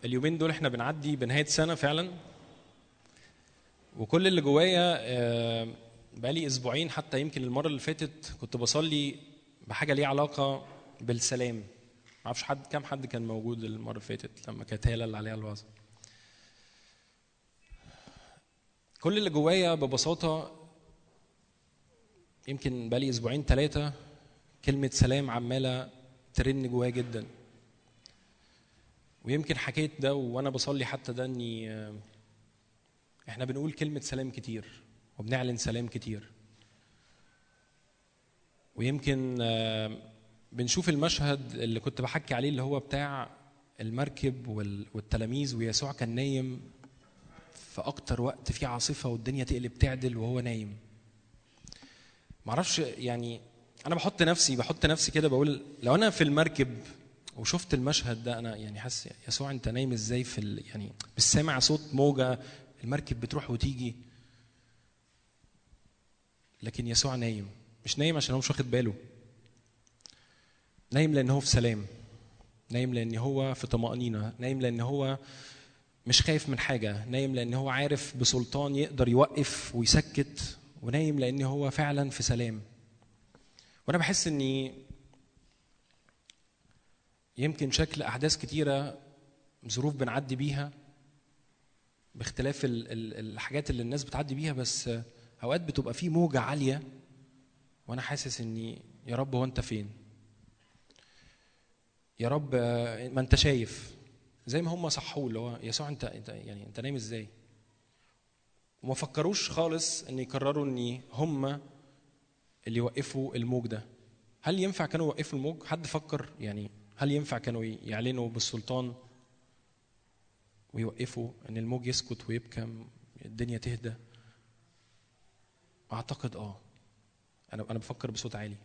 اليومين دول إحنا بنعدي بنهاية سنة فعلا. وكل اللي جوايا آه، بقالي أسبوعين حتى يمكن المرة اللي فاتت كنت بصلي بحاجة ليها علاقة بالسلام. معرفش حد كام حد كان موجود المرة اللي فاتت لما كانت هاله اللي عليها الوعظة. كل اللي جوايا ببساطة يمكن بقالي أسبوعين ثلاثة كلمة سلام عمالة ترن جوايا جدا. ويمكن حكيت ده وأنا بصلي حتى ده إني آه، إحنا بنقول كلمة سلام كتير وبنعلن سلام كتير. ويمكن آه، بنشوف المشهد اللي كنت بحكي عليه اللي هو بتاع المركب وال- والتلاميذ ويسوع كان نايم في أكتر وقت فيه عاصفة والدنيا تقلب تعدل وهو نايم. معرفش يعني أنا بحط نفسي بحط نفسي كده بقول لو أنا في المركب وشفت المشهد ده أنا يعني حاسس يسوع أنت نايم إزاي في ال يعني مش سامع صوت موجة المركب بتروح وتيجي. لكن يسوع نايم مش نايم عشان هو مش واخد باله. نايم لأن هو في سلام. نايم لأن هو في طمأنينة. نايم لأن هو مش خايف من حاجة. نايم لأن هو عارف بسلطان يقدر يوقف ويسكت. ونايم لأن هو فعلا في سلام. وأنا بحس إني يمكن شكل أحداث كتيرة ظروف بنعدي بيها باختلاف ال- ال- الحاجات اللي الناس بتعدي بيها بس أوقات بتبقى في موجة عالية وأنا حاسس إني يا رب هو أنت فين؟ يا رب ما أنت شايف؟ زي ما هم صحوه اللي هو يسوع انت أنت يعني أنت نايم إزاي؟ وما فكروش خالص إن يقرروا إن هم اللي يوقفوا الموج ده. هل ينفع كانوا يوقفوا الموج؟ حد فكر يعني هل ينفع كانوا يعلنوا بالسلطان ويوقفوا إن الموج يسكت ويبكى الدنيا تهدى؟ أعتقد آه. أنا أنا بفكر بصوت عالي.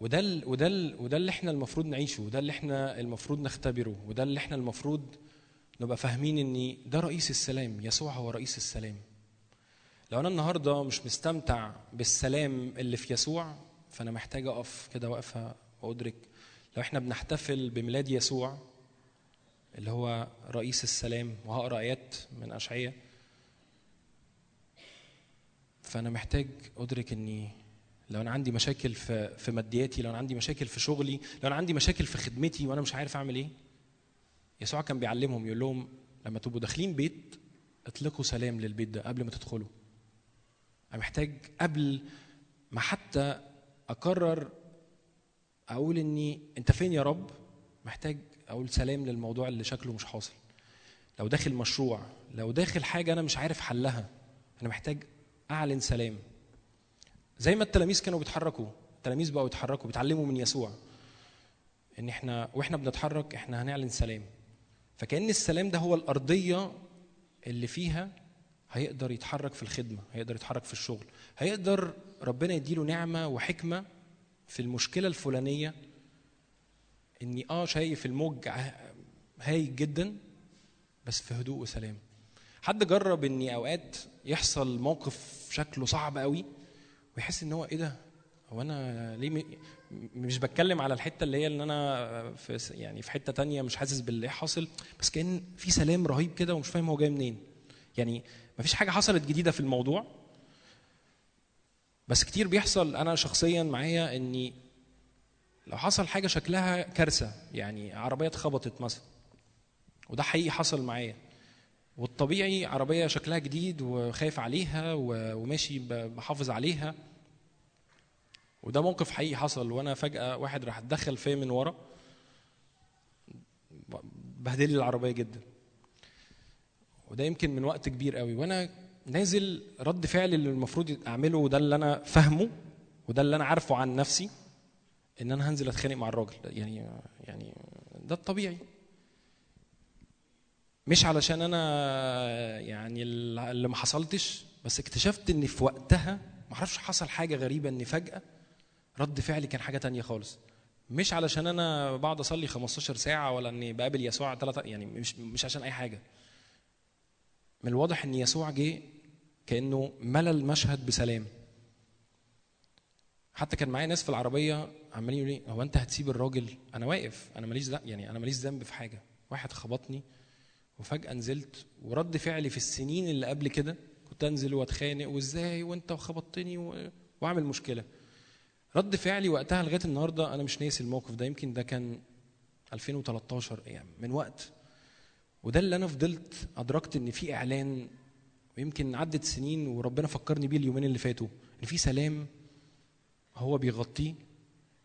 وده ال وده ال وده اللي إحنا المفروض نعيشه وده اللي إحنا المفروض نختبره وده اللي إحنا المفروض نبقى فاهمين إن ده رئيس السلام يسوع هو رئيس السلام. لو أنا النهارده مش مستمتع بالسلام اللي في يسوع فأنا محتاج أقف كده واقفة وأدرك. لو إحنا بنحتفل بميلاد يسوع اللي هو رئيس السلام وهقرأ آيات من اشعياء فأنا محتاج أدرك إني لو أنا عندي مشاكل في في مادياتي لو أنا عندي مشاكل في شغلي لو أنا عندي مشاكل في خدمتي وأنا مش عارف أعمل إيه يسوع كان بيعلمهم يقول لهم لما تبقوا داخلين بيت اطلقوا سلام للبيت ده قبل ما تدخلوا. أنا محتاج قبل ما حتى أقرر أقول اني أنت فين يا رب؟ محتاج أقول سلام للموضوع اللي شكله مش حاصل. لو داخل مشروع لو داخل حاجة أنا مش عارف حلها أنا محتاج أعلن سلام. زي ما التلاميذ كانوا بيتحركوا التلاميذ بقوا يتحركوا بيتعلموا من يسوع. إن إحنا وإحنا بنتحرك إحنا هنعلن سلام. فكأن السلام ده هو الأرضية اللي فيها هيقدر يتحرك في الخدمة هيقدر يتحرك في الشغل هيقدر ربنا يديله نعمة وحكمة في المشكلة الفلانية إني آه شايف الموج هايج جدا بس في هدوء وسلام. حد جرب اني أوقات يحصل موقف شكله صعب قوي ويحس إن هو إيه ده؟ هو أنا ليه مش بتكلم على الحتة اللي هي إن أنا في يعني في حتة تانية مش حاسس باللي حاصل بس كأن في سلام رهيب كده ومش فاهم هو جاي منين. يعني مفيش حاجة حصلت جديدة في الموضوع. بس كتير بيحصل أنا شخصيا معايا إني لو حصل حاجة شكلها كارثة يعني عربية اتخبطت مثلا وده حقيقي حصل معايا. والطبيعي عربية شكلها جديد وخايف عليها وماشي بحافظ عليها. وده موقف حقيقي حصل وأنا فجأة واحد راح اتدخل فيا من ورا. بهدل العربية جدا. وده يمكن من وقت كبير قوي. وأنا نازل رد فعل اللي المفروض اعمله وده اللي أنا فاهمه وده اللي أنا عارفه عن نفسي ان أنا هنزل اتخانق مع الراجل. يعني يعني ده الطبيعي. مش علشان أنا يعني اللي ما حصلتش بس اكتشفت ان في وقتها ما أعرفش حصل حاجة غريبة ان فجأة رد فعلي كان حاجة تانية خالص. مش علشان أنا بقعد اصلي 15 ساعة ولا اني بقابل يسوع ثلاثة يعني مش مش عشان اي حاجة. من الواضح إن يسوع جه كأنه ملى المشهد بسلام. حتى كان معايا ناس في العربية عمالين يقولوا لي هو أنت هتسيب الراجل؟ أنا واقف. أنا ماليش يعني أنا ماليش ذنب في حاجة. واحد خبطني وفجأة نزلت ورد فعلي في السنين اللي قبل كده كنت أنزل وأتخانق وإزاي وأنت خبطتني و... وأعمل مشكلة. رد فعلي وقتها لغاية النهارده أنا مش ناسي الموقف ده. يمكن ده كان 2013 يعني من وقت وده اللي أنا فضلت أدركت إن في إعلان ويمكن عدت سنين وربنا فكرني بيه اليومين اللي فاتوا إن في سلام هو بيغطيه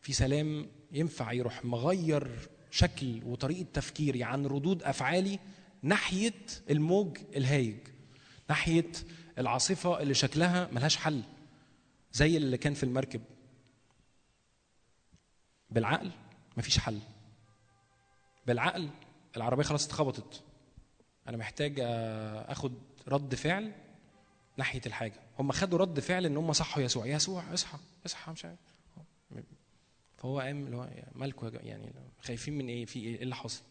في سلام ينفع يروح مغير شكل وطريقة تفكيري عن ردود أفعالي ناحية الموج الهايج ناحية العاصفة اللي شكلها ملهاش حل زي اللي كان في المركب. بالعقل مفيش حل. بالعقل العربية خلاص اتخبطت. أنا محتاج آخد رد فعل ناحية الحاجة. هم خدوا رد فعل إن هم صحوا يسوع. يسوع اصحى اصحى مش عارف. فهو قام اللي هو مالكوا يعني خايفين من إيه؟ في إيه؟ اللي حصل؟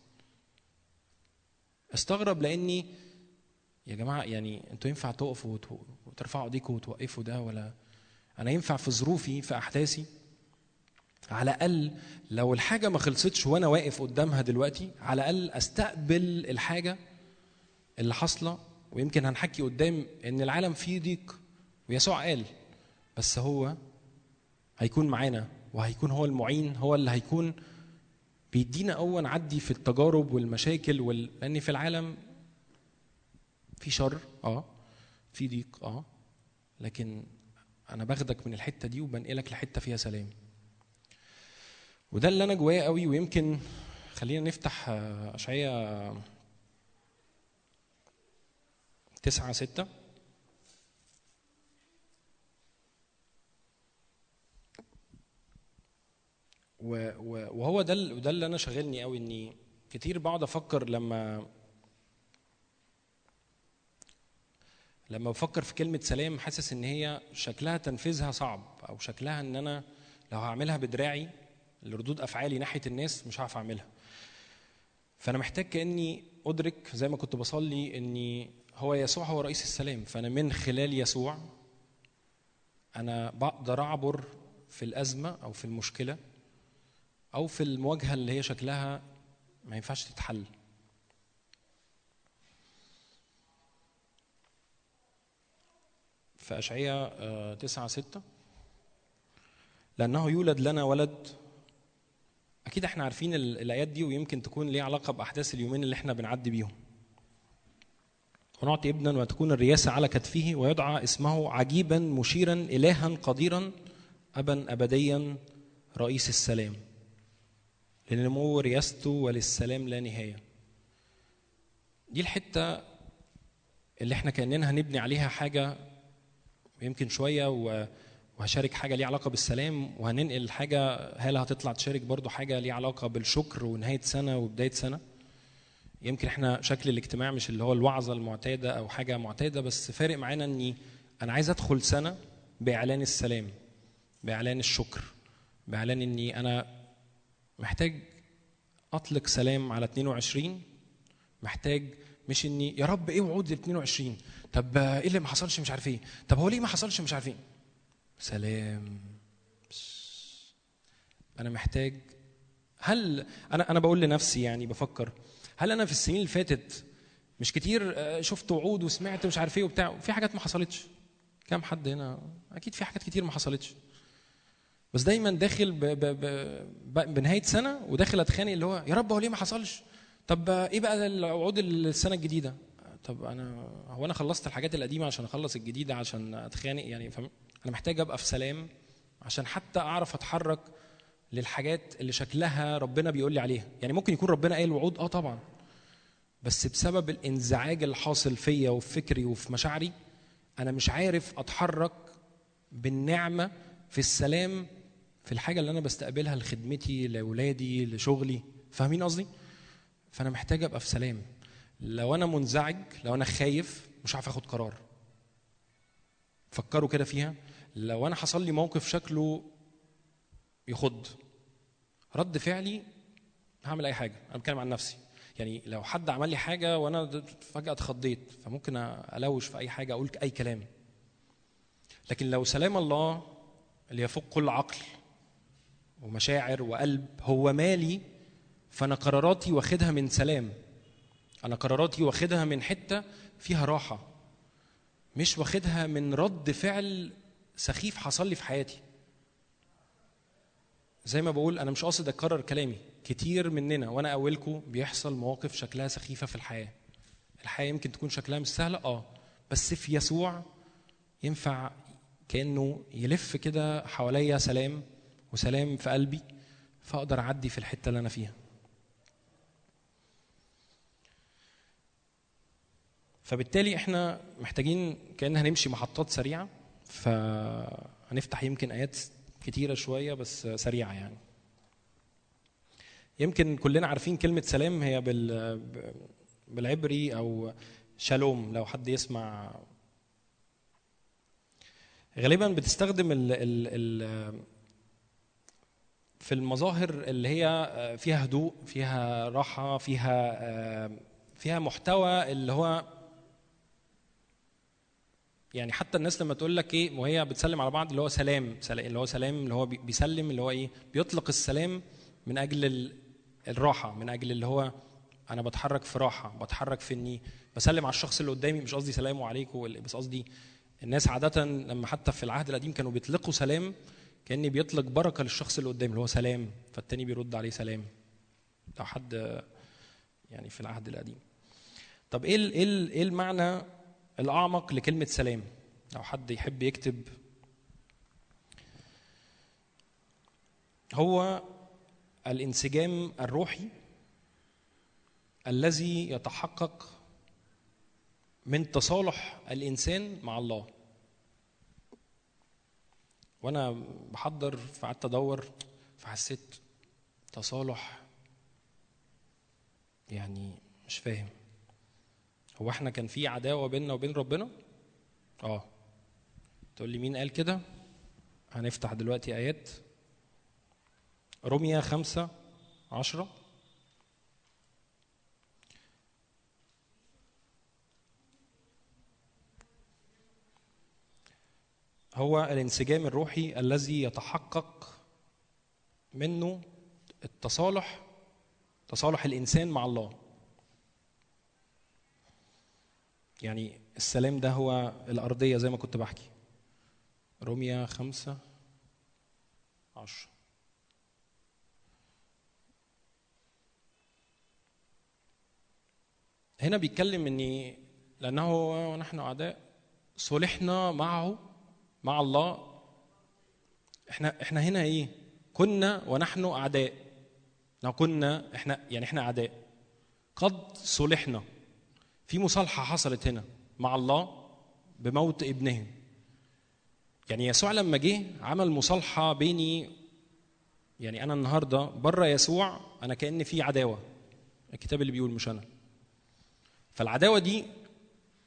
استغرب لأني يا جماعة يعني أنتوا ينفع تقفوا وترفعوا ايديكم وتوقفوا ده ولا؟ أنا ينفع في ظروفي في أحداثي. على الأقل لو الحاجة ما خلصتش وأنا واقف قدامها دلوقتي على الأقل أستقبل الحاجة اللي حاصلة ويمكن هنحكي قدام إن العالم فيه ضيق ويسوع قال بس هو هيكون معانا وهيكون هو المعين هو اللي هيكون بيدينا قوه نعدي في التجارب والمشاكل وال... لأن في العالم في شر آه في ضيق آه لكن أنا باخدك من الحتة دي وبنقلك لحتة فيها سلام. وده اللي أنا جواه قوي ويمكن خلينا نفتح اشعياء تسعة ستة. وهو ده وده اللي أنا شاغلني قوي إني كتير بقعد أفكر لما لما بفكر في كلمة سلام حاسس إن هي شكلها تنفيذها صعب أو شكلها إن أنا لو هعملها بدراعي لردود أفعالي ناحية الناس مش هعرف أعملها. فأنا محتاج كأني أدرك زي ما كنت بصلي إني هو يسوع هو رئيس السلام فأنا من خلال يسوع أنا بقدر أعبر في الأزمة أو في المشكلة أو في المواجهة اللي هي شكلها ما ينفعش تتحل. في أشعية تسعة ستة لأنه يولد لنا ولد. أكيد إحنا عارفين الآيات دي ويمكن تكون ليها علاقة بأحداث اليومين اللي إحنا بنعدي بيهم. ونعطي ابنا وتكون الرياسة على كتفه ويدعى اسمه عجيبا مشيرا إلها قديرا أبا أبديا رئيس السلام. لنمو رياسته وللسلام لا نهاية. دي الحتة اللي إحنا كأننا هنبني عليها حاجة يمكن شوية و وهشارك حاجة ليها علاقة بالسلام وهننقل حاجة هالة هتطلع تشارك برضو حاجة ليها علاقة بالشكر ونهاية سنة وبداية سنة. يمكن إحنا شكل الاجتماع مش اللي هو الوعظة المعتادة أو حاجة معتادة بس فارق معانا إني أنا عايز أدخل سنة بإعلان السلام بإعلان الشكر بإعلان إني أنا محتاج أطلق سلام على 22 محتاج مش إني يا رب إيه وعود ال 22 طب إيه اللي ما حصلش مش عارف إيه؟ طب هو ليه ما حصلش مش عارف إيه؟ سلام. أنا محتاج هل أنا أنا بقول لنفسي يعني بفكر هل أنا في السنين اللي فاتت مش كتير شفت وعود وسمعت مش عارف إيه وبتاع في حاجات ما حصلتش. كام حد هنا؟ أكيد في حاجات كتير ما حصلتش. بس دايما داخل ب ب ب بنهاية سنة وداخل أتخانق اللي هو يا رب هو ليه ما حصلش؟ طب إيه بقى الوعود السنة الجديدة؟ طب أنا هو أنا خلصت الحاجات القديمة عشان أخلص الجديدة عشان أتخانق يعني فاهم؟ أنا محتاج أبقى في سلام عشان حتى أعرف أتحرك للحاجات اللي شكلها ربنا بيقول لي عليها. يعني ممكن يكون ربنا قايل وعود آه طبعا. بس بسبب الإنزعاج اللي حاصل فيا وفي فكري وفي مشاعري أنا مش عارف أتحرك بالنعمة في السلام في الحاجة اللي أنا بستقبلها لخدمتي لأولادي لشغلي. فاهمين قصدي؟ فأنا محتاج أبقى في سلام. لو أنا منزعج لو أنا خايف مش عارف آخد قرار. فكروا كده فيها. لو أنا حصل لي موقف شكله يخض. رد فعلي هعمل أي حاجة أنا بتكلم عن نفسي. يعني لو حد عمل لي حاجة وأنا فجأة اتخضيت فممكن ألوش في أي حاجة أقول أي كلام. لكن لو سلام الله اللي يفوق كل عقل ومشاعر وقلب هو مالي فأنا قراراتي واخدها من سلام. أنا قراراتي واخدها من حتة فيها راحة مش واخدها من رد فعل سخيف حصل لي في حياتي. زي ما بقول أنا مش قاصد أكرر كلامي. كتير مننا وأنا اولكم بيحصل مواقف شكلها سخيفة في الحياة. الحياة يمكن تكون شكلها مش سهلة آه. بس في يسوع ينفع كأنه يلف كده حواليا سلام وسلام في قلبي فأقدر أعدي في الحتة اللي أنا فيها. فبالتالي إحنا محتاجين كان هنمشي محطات سريعة فهنفتح يمكن آيات كتيرة شوية بس سريعة يعني. يمكن كلنا عارفين كلمة سلام هي بال بالعبري أو شالوم لو حد يسمع. غالبا بتستخدم ال ال ال في المظاهر اللي هي فيها هدوء فيها راحة فيها فيها محتوى اللي هو يعني حتى الناس لما تقول لك إيه وهي بتسلم على بعض اللي هو سلام اللي هو سلام اللي هو بيسلم اللي هو إيه بيطلق السلام من أجل الراحة من أجل اللي هو أنا بتحرك في راحة بتحرك في إني بسلم على الشخص اللي قدامي مش قصدي سلام عليكم بس قصدي الناس عادة لما حتى في العهد القديم كانوا بيطلقوا سلام كأني بيطلق بركة للشخص اللي قدامي اللي هو سلام فالتاني بيرد عليه سلام. لو حد يعني في العهد القديم. طب إيه إيه إيه المعنى الأعمق لكلمة سلام. لو حد يحب يكتب هو الانسجام الروحي الذي يتحقق من تصالح الإنسان مع الله. وأنا بحضر فقعدت أدور فحسيت تصالح يعني مش فاهم. هو إحنا كان في عداوة بيننا وبين ربنا؟ آه. تقول لي مين قال كده؟ هنفتح دلوقتي آيات. روميا خمسة عشرة. هو الانسجام الروحي الذي يتحقق منه التصالح تصالح الإنسان مع الله. يعني السلام ده هو الأرضية زي ما كنت بحكي. روميا خمسة عشرة هنا بيتكلم إني لأنه ونحن أعداء صلحنا معه مع الله. إحنا إحنا هنا إيه؟ كنا ونحن أعداء. لو كنا إحنا يعني إحنا أعداء. قد صلحنا. في مصالحة حصلت هنا مع الله بموت ابنه يعني يسوع لما جه عمل مصالحة بيني يعني أنا النهارده بره يسوع أنا كأن في عداوة. الكتاب اللي بيقول مش أنا. فالعداوة دي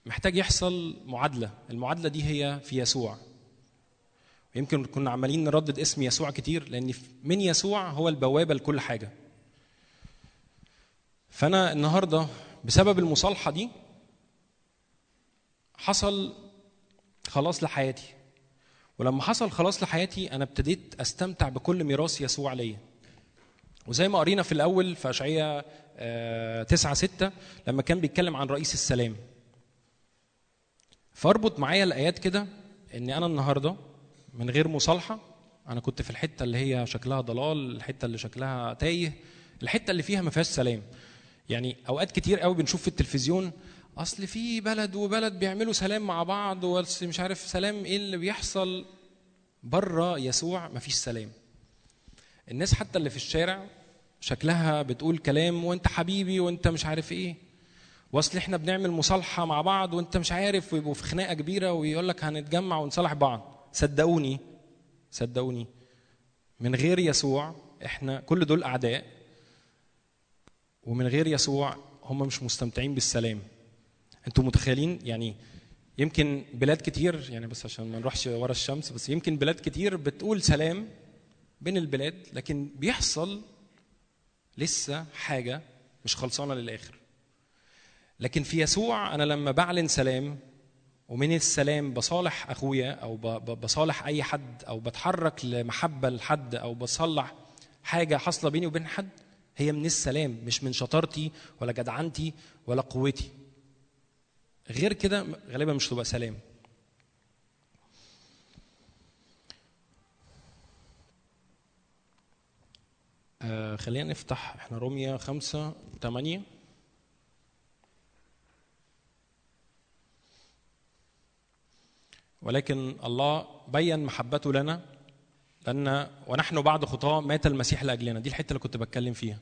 محتاج يحصل معادلة. المعادلة دي هي في يسوع. يمكن كنا عمالين نردد اسم يسوع كتير لأن من يسوع هو البوابة لكل حاجة. فأنا النهارده بسبب المصالحة دي حصل خلاص لحياتي. ولما حصل خلاص لحياتي أنا ابتديت أستمتع بكل ميراث يسوع ليا وزي ما قرينا في الأول في اشعياء تسعة ستة لما كان بيتكلم عن رئيس السلام. فاربط معايا الآيات كده إن أنا النهارده من غير مصالحة أنا كنت في الحتة اللي هي شكلها ضلال الحتة اللي شكلها تايه الحتة اللي فيها ما فيهاش سلام. يعني أوقات كتير قوي بنشوف في التلفزيون أصل في بلد وبلد بيعملوا سلام مع بعض بس مش عارف سلام إيه اللي بيحصل بره يسوع مفيش سلام. الناس حتى اللي في الشارع شكلها بتقول كلام وأنت حبيبي وأنت مش عارف إيه. وأصل إحنا بنعمل مصالحة مع بعض وأنت مش عارف ويبقوا في خناقة كبيرة ويقول لك هنتجمع ونصالح بعض. صدقوني صدقوني من غير يسوع إحنا كل دول أعداء. ومن غير يسوع هم مش مستمتعين بالسلام. أنتوا متخيلين؟ يعني يمكن بلاد كتير يعني بس عشان ما نروحش ورا الشمس بس يمكن بلاد كتير بتقول سلام بين البلاد لكن بيحصل لسه حاجة مش خلصانة للآخر. لكن في يسوع أنا لما بعلن سلام ومن السلام بصالح أخويا أو بصالح أي حد أو بتحرك لمحبة لحد أو بصلح حاجة حاصلة بيني وبين حد هي من السلام مش من شطارتي ولا جدعنتي ولا قوتي. غير كده غالبا مش تبقى سلام. آه خلينا نفتح إحنا روميا خمسة تمانية. ولكن الله بين محبته لنا لأن ونحن بعد خطاة مات المسيح لأجلنا. دي الحتة اللي كنت بتكلم فيها.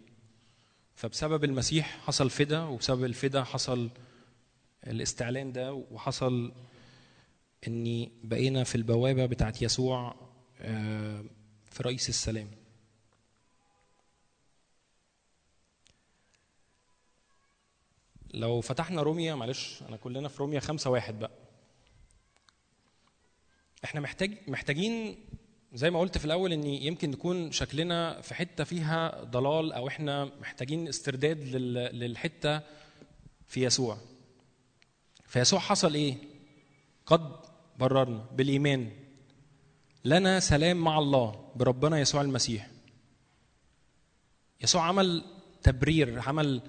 فبسبب المسيح حصل فدا وبسبب الفدا حصل الاستعلان ده وحصل إني بقينا في البوابة بتاعت يسوع آه، في رئيس السلام. لو فتحنا روميا معلش أنا كلنا في روميا خمسة واحد بقى. إحنا محتاج محتاجين زي ما قلت في الأول إن يمكن نكون شكلنا في حتة فيها ضلال أو إحنا محتاجين استرداد لل- للحتة في يسوع. فيسوع حصل إيه؟ قد بررنا بالإيمان. لنا سلام مع الله بربنا يسوع المسيح. يسوع عمل تبرير عمل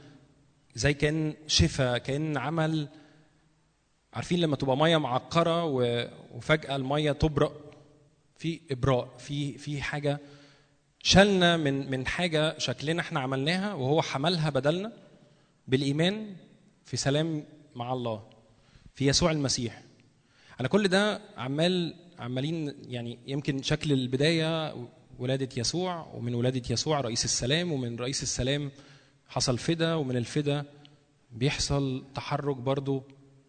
زي كأن شفاء كأن عمل عارفين لما تبقى مية معقره وفجأة المية تبرق؟ في إبراء في في حاجة شالنا من من حاجة شكلنا إحنا عملناها وهو حملها بدلنا بالإيمان في سلام مع الله في يسوع المسيح. أنا كل ده عمال عمالين يعني يمكن شكل البداية ولادة يسوع ومن ولادة يسوع رئيس السلام ومن رئيس السلام حصل فدا ومن الفدا بيحصل تحرك برضو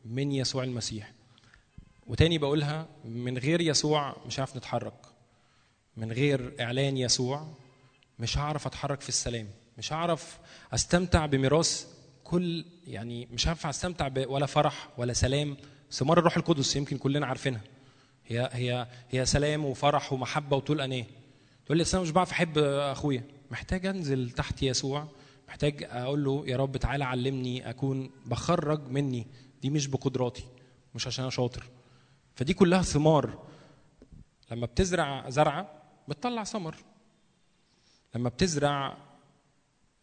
من يسوع المسيح. وتاني بقولها من غير يسوع مش هعرف نتحرك. من غير إعلان يسوع مش هعرف أتحرك في السلام. مش هعرف أستمتع بميراث كل يعني مش هينفع أستمتع ولا فرح ولا سلام. ثمار الروح القدس يمكن كلنا عارفينها. هي هي هي سلام وفرح ومحبة وطول أناه. تقول لي أنا مش بعرف أحب أخويا. محتاج أنزل تحت يسوع. محتاج أقول له يا رب تعالى علمني أكون بخرج مني. دي مش بقدراتي مش عشان أنا شاطر. فدي كلها ثمار. لما بتزرع زرعة بتطلع ثمر. لما بتزرع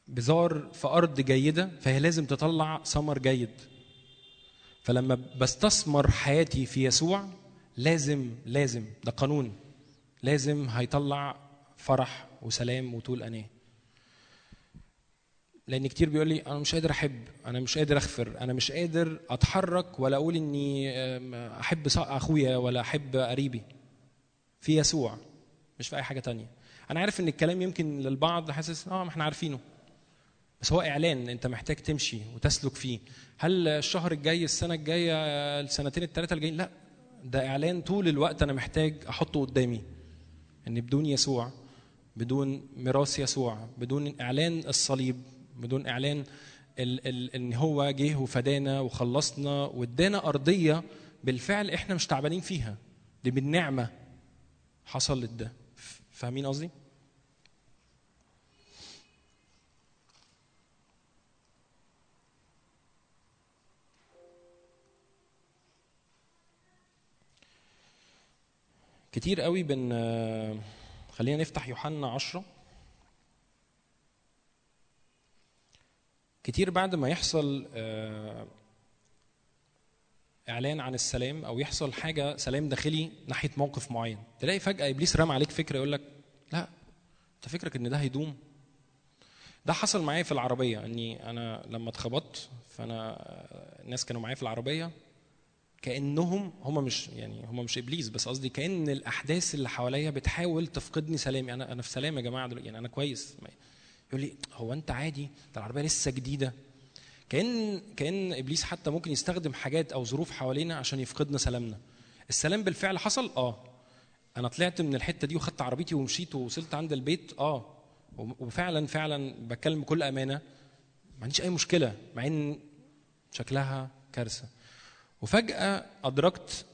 بذار في أرض جيدة فهي لازم تطلع ثمر جيد. فلما بستثمر حياتي في يسوع لازم لازم ده قانون لازم هيطلع فرح وسلام وطول أناة. لأن كتير بيقول لي أنا مش قادر أحب أنا مش قادر اغفر أنا مش قادر أتحرك ولا أقول إني أحب أخويا ولا أحب قريبي. في يسوع مش في أي حاجة تانية. أنا عارف إن الكلام يمكن للبعض حاسس آه ما إحنا عارفينه. بس هو إعلان إنت محتاج تمشي وتسلك فيه. هل الشهر الجاي السنة الجاية السنتين الثلاثه الجايين؟ لا. ده إعلان طول الوقت أنا محتاج أحطه قدامي. إن بدون يسوع بدون ميراث يسوع بدون إعلان الصليب بدون إعلان ال ال إن هو جه وفدانا وخلصنا وادانا أرضية بالفعل إحنا مش تعبانين فيها. دي بالنعمه حصلت ده. فاهمين قصدي؟ كتير قوي بن خلينا نفتح يوحنا عشرة. كتير بعد ما يحصل آه، إعلان عن السلام أو يحصل حاجة سلام داخلي ناحية موقف معين تلاقي فجأة إبليس رمى عليك فكرة يقول لك لا أنت فكرك إن ده هيدوم. ده حصل معايا في العربية إني أنا لما اتخبطت فأنا آه، الناس كانوا معايا في العربية كأنهم هم مش يعني هم مش إبليس بس قصدي كأن الأحداث اللي حواليا بتحاول تفقدني سلامي. أنا أنا في سلام يا جماعة دلوقتي يعني أنا كويس. يقول لي هو أنت عادي؟ ده العربية لسه جديدة؟ كأن كأن إبليس حتى ممكن يستخدم حاجات أو ظروف حوالينا عشان يفقدنا سلامنا. السلام بالفعل حصل؟ آه. أنا طلعت من الحتة دي وخدت عربيتي ومشيت ووصلت عند البيت؟ آه. وفعلا فعلا بتكلم بكل أمانة. ما عنديش أي مشكلة مع إن شكلها كارثة. وفجأة أدركت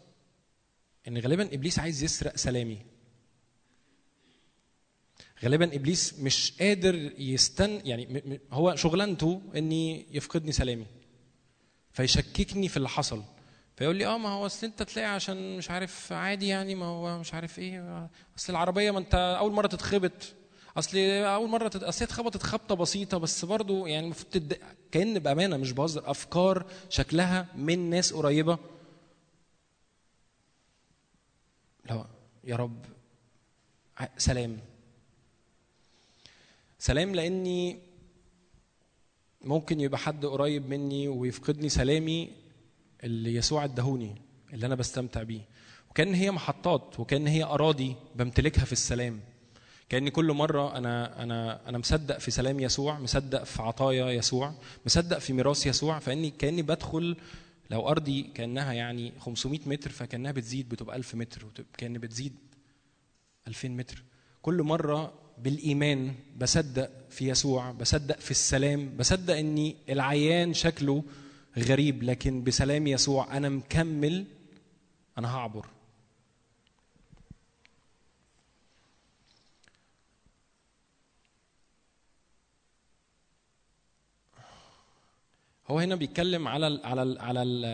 إن غالبا إبليس عايز يسرق سلامي. غالبا إبليس مش قادر يستن يعني هو شغلانته إني يفقدني سلامي. فيشككني في اللي حصل. فيقول لي آه ما هو أصل أنت تلاقي عشان مش عارف عادي يعني ما هو مش عارف إيه. أصل العربية ما أنت أول مرة تتخبط. أصل أول مرة تت... أصل اتخبطت خبطة بسيطة بس برضو يعني المفروض تد... كأن بأمانة مش بهزر أفكار شكلها من ناس قريبة. لا يا رب سلام. سلام لأني ممكن يبقى حد قريب مني ويفقدني سلامي اللي يسوع ادهوني اللي أنا بستمتع بيه. وكأن هي محطات وكأن هي أراضي بمتلكها في السلام. كاني كل مرة أنا أنا أنا مصدق في سلام يسوع مصدق في عطايا يسوع مصدق في ميراث يسوع فإني كأني بدخل لو أرضي كأنها يعني 500 متر فكأنها بتزيد بتبقى 1000 متر كأن بتزيد 2000 متر. كل مرة بالإيمان بصدق في يسوع بصدق في السلام بصدق اني العيان شكله غريب لكن بسلام يسوع أنا مكمل أنا هعبر. هو هنا بيتكلم على ال على ال على ال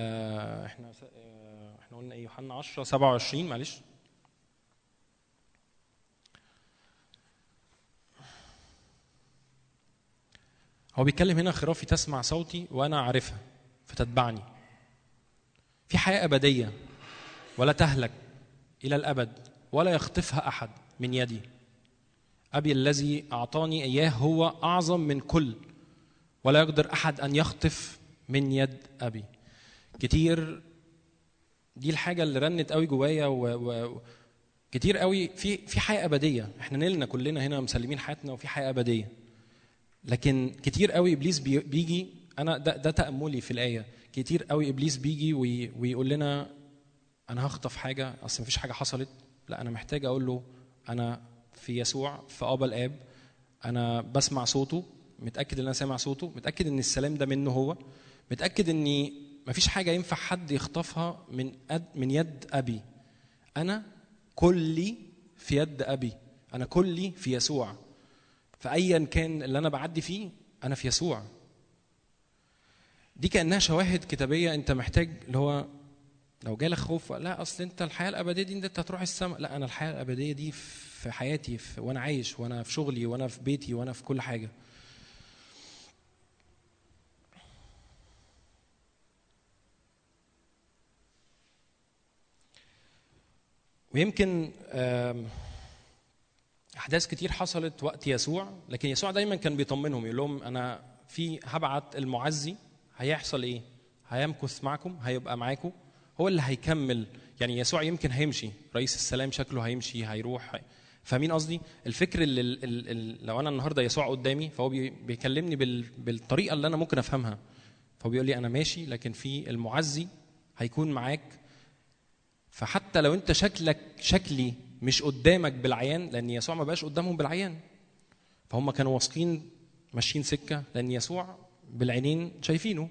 إحنا س- آه، إحنا قلنا إيه؟ يوحنا 10 27 معلش. هو بيتكلم هنا خرافي تسمع صوتي وأنا أعرفها فتتبعني. في حياة أبدية ولا تهلك إلى الأبد ولا يخطفها أحد من يدي. أبي الذي أعطاني إياه هو أعظم من كل ولا يقدر أحد أن يخطف من يد أبي. كتير دي الحاجة اللي رنت قوي جوايا. و... كتير قوي. في في حياة أبدية. إحنا نلنا كلنا هنا مسلمين حياتنا وفي حياة أبدية. لكن كتير قوي إبليس بي- بيجي أنا ده, ده تأملي في الآية. كتير قوي إبليس بيجي وي... ويقول لنا أنا هخطف حاجة أصل مفيش حاجة حصلت. لا أنا محتاج أقول له أنا في يسوع في أبا الآب أنا بسمع صوته متأكد إن أنا سامع صوته متأكد إن السلام ده منه هو متأكد اني مفيش حاجة ينفع حد يخطفها من أد من يد أبي. أنا كلي في يد أبي. أنا كلي في يسوع. فايا كان اللي أنا بعدي فيه أنا في يسوع. دي كأنها شواهد كتابية أنت محتاج اللي هو لو جالك خوف لا أصل أنت الحياة الأبدية دي أنت هتروح السماء. لا أنا الحياة الأبدية دي في حياتي في وأنا عايش وأنا في شغلي وأنا في بيتي وأنا في كل حاجة. ويمكن أحداث كتير حصلت وقت يسوع لكن يسوع دايما كان بيطمنهم يقول لهم أنا في هبعت المعزي هيحصل إيه؟ هيمكث معكم هيبقى معاكم هو اللي هيكمل. يعني يسوع يمكن هيمشي رئيس السلام شكله هيمشي هيروح. هي- فاهمين قصدي؟ الفكر اللي ال- ال- ال- لو أنا النهارده يسوع قدامي فهو بي- بيكلمني بال- بالطريقة اللي أنا ممكن أفهمها. فهو بيقول لي أنا ماشي لكن في المعزي هيكون معاك. فحتى لو أنت شكلك شكلي مش قدامك بالعيان لأن يسوع ما بقاش قدامهم بالعيان. فهم كانوا واثقين ماشيين سكة لأن يسوع بالعينين شايفينه.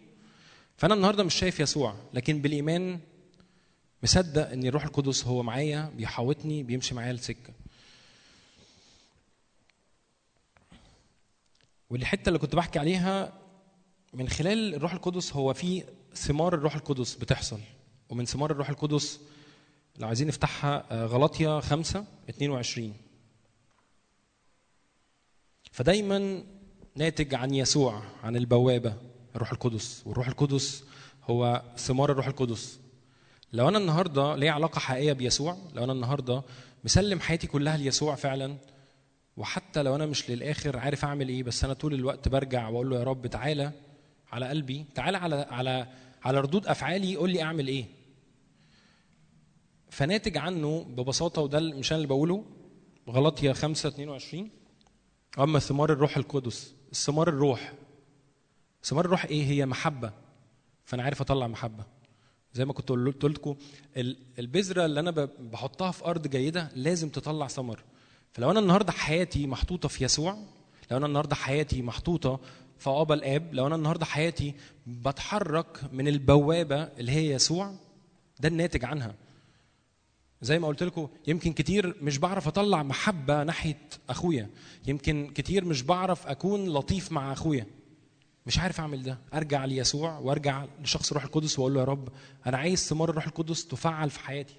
فأنا النهارده مش شايف يسوع لكن بالإيمان مصدق إن الروح القدس هو معايا بيحاوطني بيمشي معايا السكه والحتة اللي كنت بحكي عليها من خلال الروح القدس هو في ثمار الروح القدس بتحصل. ومن ثمار الروح القدس لو عايزين نفتحها آه، غلطية 5 22 فدايما ناتج عن يسوع عن البوابة الروح القدس. والروح القدس هو ثمار الروح القدس. لو أنا النهارده ليا علاقة حقيقية بيسوع لو أنا النهارده مسلم حياتي كلها ليسوع فعلا وحتى لو أنا مش للآخر عارف أعمل إيه بس أنا طول الوقت برجع وأقول له يا رب تعالى على قلبي تعالى على على على ردود أفعالي قول لي أعمل إيه. فناتج عنه ببساطة وده مش أنا اللي بقوله غلطية 5 22 أما ثمار الروح القدس ثمار الروح. ثمار الروح إيه؟ هي محبة. فأنا عارف أطلع محبة. زي ما كنت قلت لكم البذرة اللي أنا بحطها في أرض جيدة لازم تطلع ثمر. فلو أنا النهارده حياتي محطوطة في يسوع لو أنا النهارده حياتي محطوطة فابا الآب لو أنا النهارده حياتي بتحرك من البوابة اللي هي يسوع ده الناتج عنها. زي ما قلت لكم يمكن كتير مش بعرف أطلع محبة ناحية أخويا. يمكن كتير مش بعرف أكون لطيف مع أخويا. مش عارف أعمل ده. أرجع ليسوع وأرجع لشخص الروح القدس وأقول له يا رب أنا عايز ثمار الروح القدس تفعل في حياتي.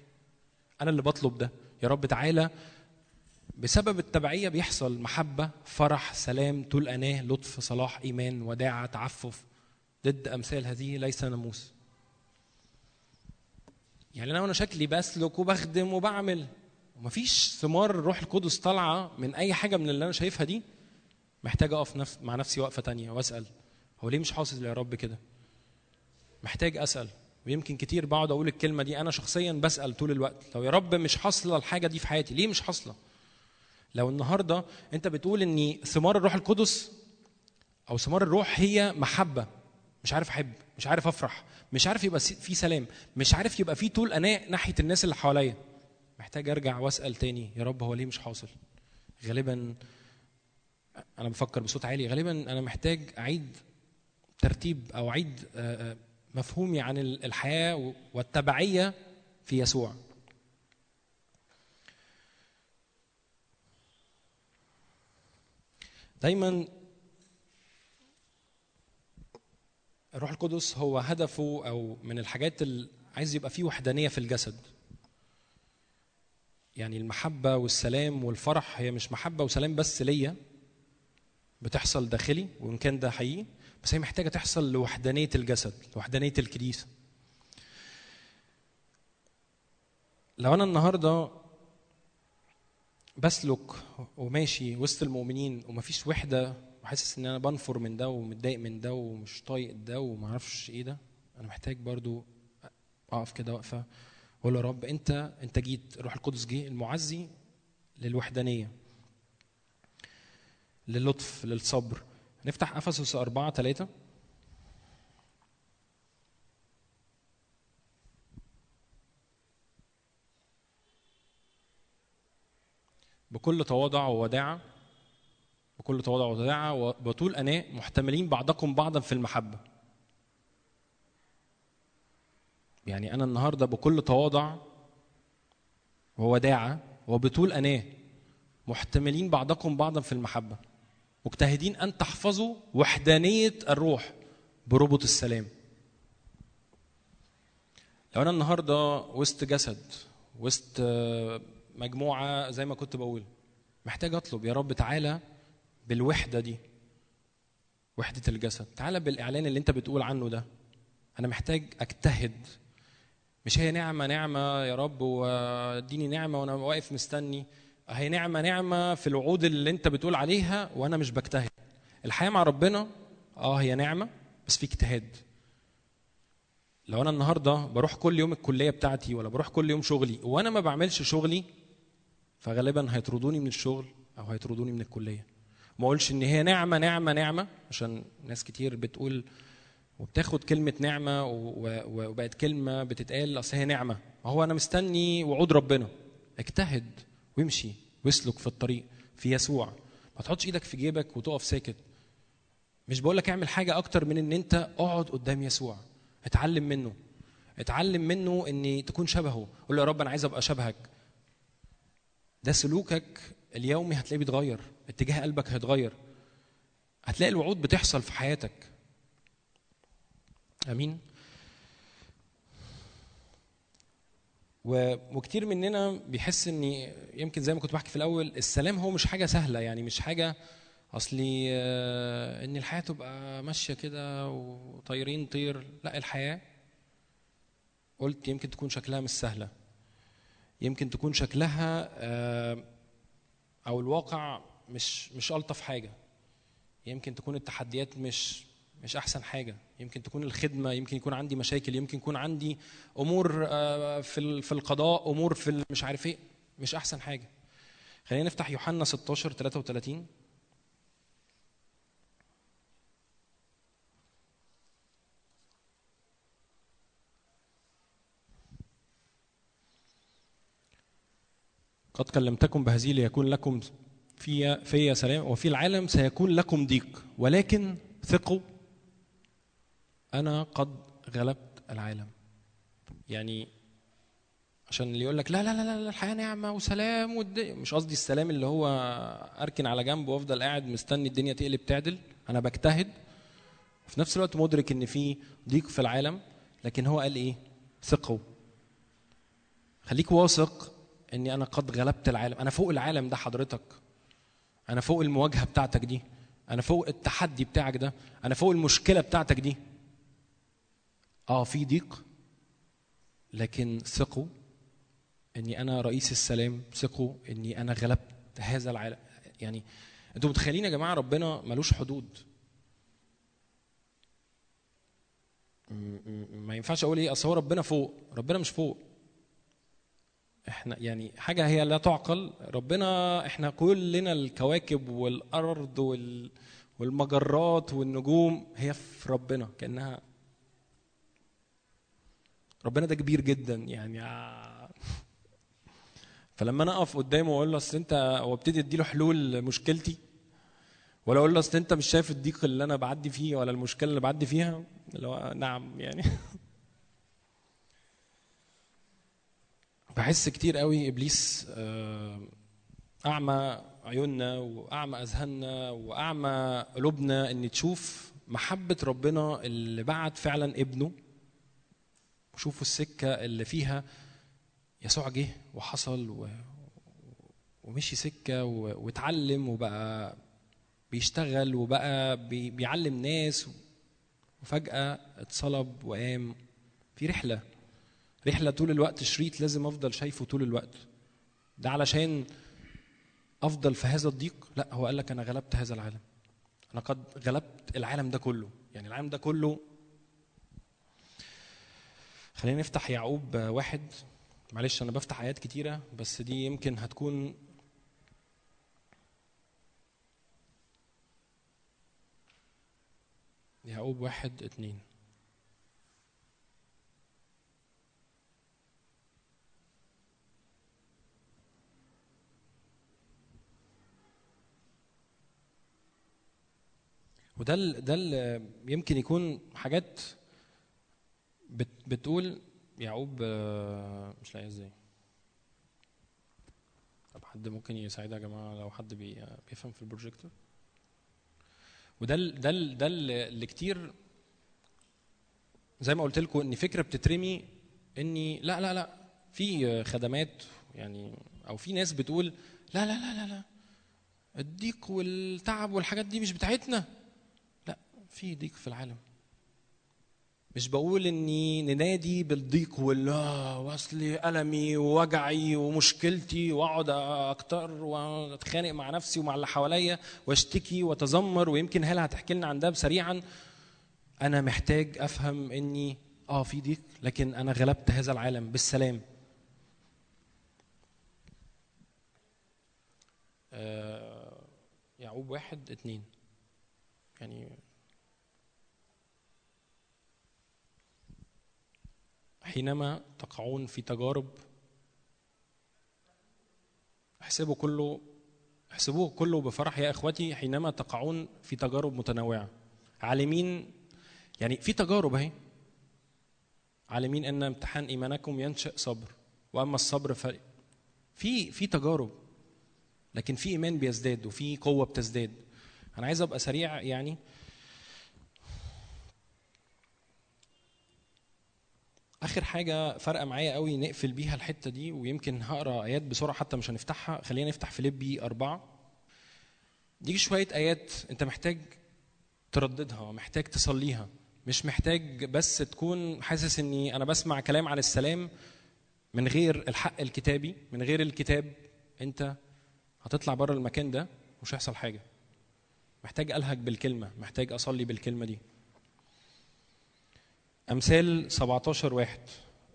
أنا اللي بطلب ده. يا رب تعالى. بسبب التبعية بيحصل محبة فرح سلام طول اناه لطف صلاح إيمان وداعة تعفف ضد أمثال هذه ليس ناموس. يعني أنا وأنا شكلي بسلك وبخدم وبعمل. ومفيش ثمار الروح القدس طالعة من أي حاجة من اللي أنا شايفها دي محتاج أقف نفس مع نفسي وقفة تانية وأسأل هو ليه مش حاصل يا رب كده؟ محتاج أسأل. ويمكن كتير بقعد أقول الكلمة دي أنا شخصيا بسأل طول الوقت. لو يا رب مش حاصلة الحاجة دي في حياتي ليه مش حاصلة؟ لو النهارده أنت بتقول إن ثمار الروح القدس أو ثمار الروح هي محبة مش عارف أحب مش عارف أفرح مش عارف يبقى في سلام. مش عارف يبقى في طول أناء ناحية الناس اللي حواليا. محتاج أرجع وأسأل تاني. يا رب هو ليه مش حاصل؟ غالبا أنا بفكر بصوت عالي. غالبا أنا محتاج أعيد ترتيب أو أعيد مفهومي عن الحياة والتبعية في يسوع. دايما الروح القدس هو هدفه أو من الحاجات اللي عايز يبقى فيه وحدانية في الجسد. يعني المحبة والسلام والفرح هي مش محبة وسلام بس ليا بتحصل داخلي وإن كان ده حقيقي بس هي محتاجة تحصل لوحدانية الجسد لوحدانيه الكنيسه لو أنا النهارده بسلك وماشي وسط المؤمنين ومفيش وحدة وحاسس إن أنا بنفر من ده ومتضايق من ده ومش طايق ده ومعرفش إيه ده. أنا محتاج برضو أقف كده واقفة وأقول يا رب أنت أنت جيت الروح القدس جه المعزي للوحدانية للطف للصبر. نفتح أفسس 4 3 بكل تواضع ووداعة بكل تواضع ووداعة وطول أناء محتملين بعضكم بعضا في المحبة. يعني أنا النهاردة بكل تواضع ووداعة وبطول أناة محتملين بعضكم بعضا في المحبة. مجتهدين أن تحفظوا وحدانية الروح بربط السلام. لو أنا النهاردة وسط جسد وسط مجموعة زي ما كنت بقول محتاج أطلب يا رب تعالى بالوحدة دي وحدة الجسد. تعالى بالإعلان اللي أنت بتقول عنه ده. أنا محتاج أجتهد. مش هي نعمة نعمة يا رب واديني نعمة وأنا واقف مستني. هي نعمة نعمة في الوعود اللي أنت بتقول عليها وأنا مش بجتهد. الحياة مع ربنا آه هي نعمة بس في اجتهاد. لو أنا النهارده بروح كل يوم الكلية بتاعتي ولا بروح كل يوم شغلي وأنا ما بعملش شغلي فغالبا هيطردوني من الشغل أو هيطردوني من الكلية. ما اقولش إن هي نعمة نعمة نعمة عشان ناس كتير بتقول وبتاخد كلمة نعمة وبقت كلمة بتتقال أصل هي نعمة. ما هو أنا مستني وعود ربنا. اجتهد وامشي واسلك في الطريق في يسوع. ما تحطش إيدك في جيبك وتقف ساكت. مش بقول لك اعمل حاجة أكتر من إن أنت اقعد قدام يسوع. اتعلم منه. اتعلم منه إن تكون شبهه. قول له يا رب أنا عايز أبقى شبهك. ده سلوكك اليومي هتلاقيه بيتغير. اتجاه قلبك هيتغير. هتلاقي الوعود بتحصل في حياتك. آمين. وكتير مننا بيحس ان يمكن زي ما كنت بحكي في الأول السلام هو مش حاجة سهلة يعني مش حاجة اصلي آه، إن الحياة تبقى ماشية كده وطايرين طير لا الحياة قلت يمكن تكون شكلها مش سهلة. يمكن تكون شكلها آه، أو الواقع مش مش ألطف حاجة. يمكن تكون التحديات مش مش أحسن حاجة. يمكن تكون الخدمة يمكن يكون عندي مشاكل يمكن يكون عندي أمور آه، في في القضاء أمور في مش عارف إيه. مش أحسن حاجة. خلينا نفتح يوحنا 16 33 قد كلمتكم بهذه ليكون لكم في في سلام وفي العالم سيكون لكم ضيق ولكن ثقوا. أنا قد غلبت العالم. يعني عشان اللي يقول لك لا لا لا لا الحياة نعمه وسلام والدنيا مش قصدي السلام اللي هو أركن على جنب وأفضل قاعد مستني الدنيا تقلب تعدل. أنا بجتهد. في نفس الوقت مدرك إن في ضيق في العالم لكن هو قال إيه؟ ثقوا. خليك واثق إني أنا قد غلبت العالم. أنا فوق العالم ده حضرتك. أنا فوق المواجهة بتاعتك دي. أنا فوق التحدي بتاعك ده. أنا فوق المشكلة بتاعتك دي. آه في ضيق. لكن ثقوا إني أنا رئيس السلام. ثقوا إني أنا غلبت هذا العالم يعني أنتوا متخيلين يا جماعة ربنا ملوش حدود. ما ينفعش أقول إيه؟ أصل هو ربنا فوق. ربنا مش فوق. إحنا يعني حاجة هي لا تعقل. ربنا إحنا كلنا الكواكب والأرض وال والمجرات والنجوم هي في ربنا كأنها. ربنا ده كبير جدا يعني. فلما أنا أقف قدامه وأقول له أصل أنت وابتدي اديله حلول مشكلتي؟ ولا أقول له أصل أنت مش شايف الضيق اللي أنا بعدي فيه ولا المشكلة اللي بعدي فيها؟ اللي هو نعم يعني. بحس كتير قوي إبليس آه، أعمى عيوننا وأعمى أذهاننا وأعمى قلوبنا إن تشوف محبة ربنا اللي بعت فعلا ابنه. وشوفوا السكة اللي فيها. يسوع جه وحصل و... ومشي سكة و... واتعلم وبقى بيشتغل وبقى بي... بيعلم ناس. وفجأة اتصلب وقام في رحلة. رحلة طول الوقت شريط لازم أفضل شايفه طول الوقت. ده علشان أفضل في هذا الضيق؟ لا هو قال لك أنا غلبت هذا العالم. أنا قد غلبت العالم ده كله. يعني العالم ده كله خلينا نفتح يعقوب واحد. معلش أنا بفتح آيات كتيرة بس دي يمكن هتكون يعقوب واحد اتنين. وده ال- ده ال- يمكن يكون حاجات بت بتقول يعقوب آه، مش لاقي إزاي. طب حد ممكن يساعدها يا جماعة لو حد بي بيفهم في البروجيكتور؟ وده ال ده ال ده ال- اللي كتير زي ما قلت لكم إن فكرة بتترمي اني لا لا لا في خدمات يعني أو في ناس بتقول لا لا لا لا لا الضيق والتعب والحاجات دي مش بتاعتنا. في ضيق في العالم. مش بقول إني ننادي بالضيق آه، واصلي ألمي ووجعي ومشكلتي وأقعد أكتر وأتخانق مع نفسي ومع اللي حواليا وأشتكي وأتذمر ويمكن هلا هتحكي لنا عن ده سريعا؟ أنا محتاج أفهم إني آه في ضيق لكن أنا غلبت هذا العالم بالسلام. آه، يعقوب واحد اتنين. يعني حينما تقعون في تجارب احسبوا كله احسبوه كله بفرح يا إخوتي حينما تقعون في تجارب متنوعة. عالمين يعني في تجارب أهي. عالمين أن امتحان إيمانكم ينشئ صبر وأما الصبر ف في في تجارب لكن في إيمان بيزداد وفي قوة بتزداد. أنا عايز أبقى سريع يعني. آخر حاجة فارقة معايا قوي نقفل بيها الحتة دي ويمكن هقرأ آيات بسرعة حتى مش هنفتحها. خلينا نفتح فيليبي أربعة. دي شوية آيات أنت محتاج ترددها محتاج تصليها. مش محتاج بس تكون حاسس إني أنا بسمع كلام عن السلام من غير الحق الكتابي من غير الكتاب. أنت هتطلع بره المكان ده مش هيحصل حاجة. محتاج ألهج بالكلمة محتاج أصلي بالكلمة دي. أمثال 17 واحد.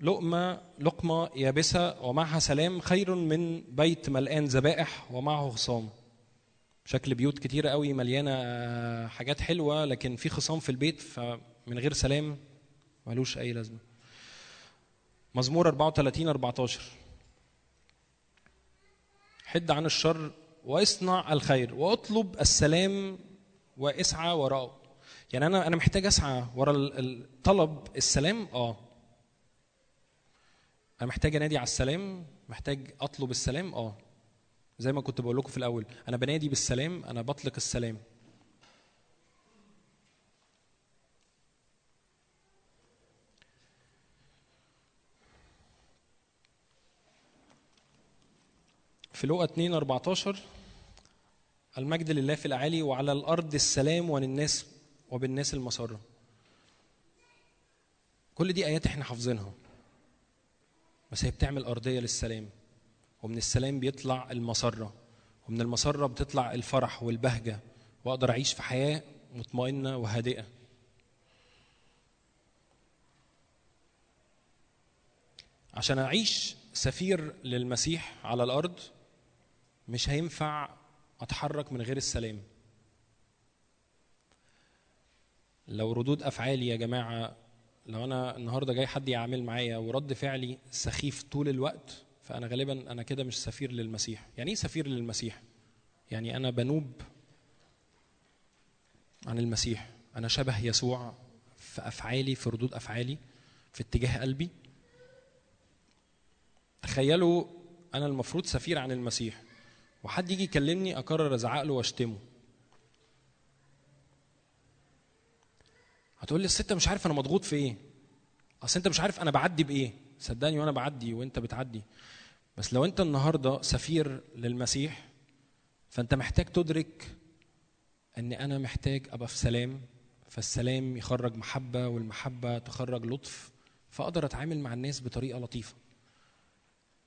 لقمة لقمة يابسة ومعها سلام خير من بيت ملآن ذبائح ومعه خصام. شكل بيوت كتيرة قوي مليانة آه، حاجات حلوة لكن في خصام في البيت فمن غير سلام ملوش أي لازمة. مزمور 34 14 حد عن الشر واصنع الخير واطلب السلام واسعى وراءه. يعني أنا أنا محتاج أسعى ورا الطلب السلام آه. أنا محتاج أنادي على السلام محتاج أطلب السلام آه. زي ما كنت بقول لكم في الأول أنا بنادي بالسلام أنا بطلق السلام. في لوقا 2 14 المجد لله في الاعالي وعلى الأرض السلام وللناس وبالناس المسرة. كل دي آيات إحنا حافظينها. بس هي بتعمل أرضية للسلام. ومن السلام بيطلع المسرة. ومن المسرة بتطلع الفرح والبهجة. وأقدر أعيش في حياة مطمئنة وهادئة. عشان أعيش سفير للمسيح على الأرض مش هينفع أتحرك من غير السلام. لو ردود أفعالي يا جماعة لو أنا النهارده جاي حد يعامل معايا ورد فعلي سخيف طول الوقت فأنا غالبا أنا كده مش سفير للمسيح. يعني إيه سفير للمسيح؟ يعني أنا بنوب عن المسيح. أنا شبه يسوع في أفعالي في ردود أفعالي في اتجاه قلبي. تخيلوا أنا المفروض سفير عن المسيح وحد يجي يكلمني اقرر ازعق له وأشتمه. هتقول لي أصل أنت مش عارف أنا مضغوط في إيه. أصل أنت مش عارف أنا بعدي بإيه. صدقني وأنا بعدي وأنت بتعدي. بس لو أنت النهارده سفير للمسيح فأنت محتاج تدرك إن أنا محتاج أبقى في سلام فالسلام يخرج محبة والمحبة تخرج لطف فأقدر أتعامل مع الناس بطريقة لطيفة.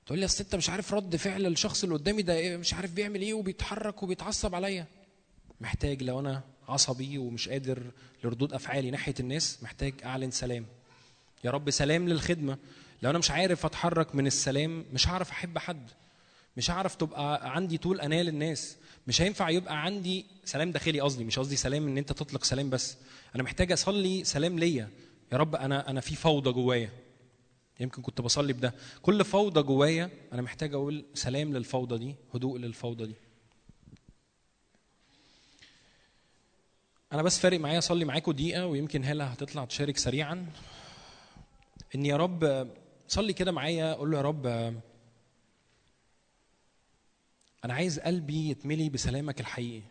تقول لي أصل أنت مش عارف رد فعل الشخص اللي قدامي ده إيه مش عارف بيعمل إيه وبيتحرك وبيتعصب عليا. محتاج لو أنا عصبي ومش قادر لردود أفعالي ناحية الناس محتاج أعلن سلام. يا رب سلام للخدمة. لو أنا مش عارف أتحرك من السلام مش هعرف أحب حد. مش هعرف تبقى عندي طول اناه للناس. مش هينفع يبقى عندي سلام داخلي قصدي مش قصدي سلام إن أنت تطلق سلام بس. أنا محتاج أصلي سلام ليا. يا رب أنا أنا في فوضى جوايا. يمكن كنت بصلي بده. كل فوضى جوايا أنا محتاج أقول سلام للفوضى دي هدوء للفوضى دي. أنا بس فارق معايا أصلي معاكم دقيقة ويمكن هلا هتطلع تشارك سريعا. إن يا رب صلي كده معايا قول له يا رب أنا عايز قلبي يتملي بسلامك الحقيقي.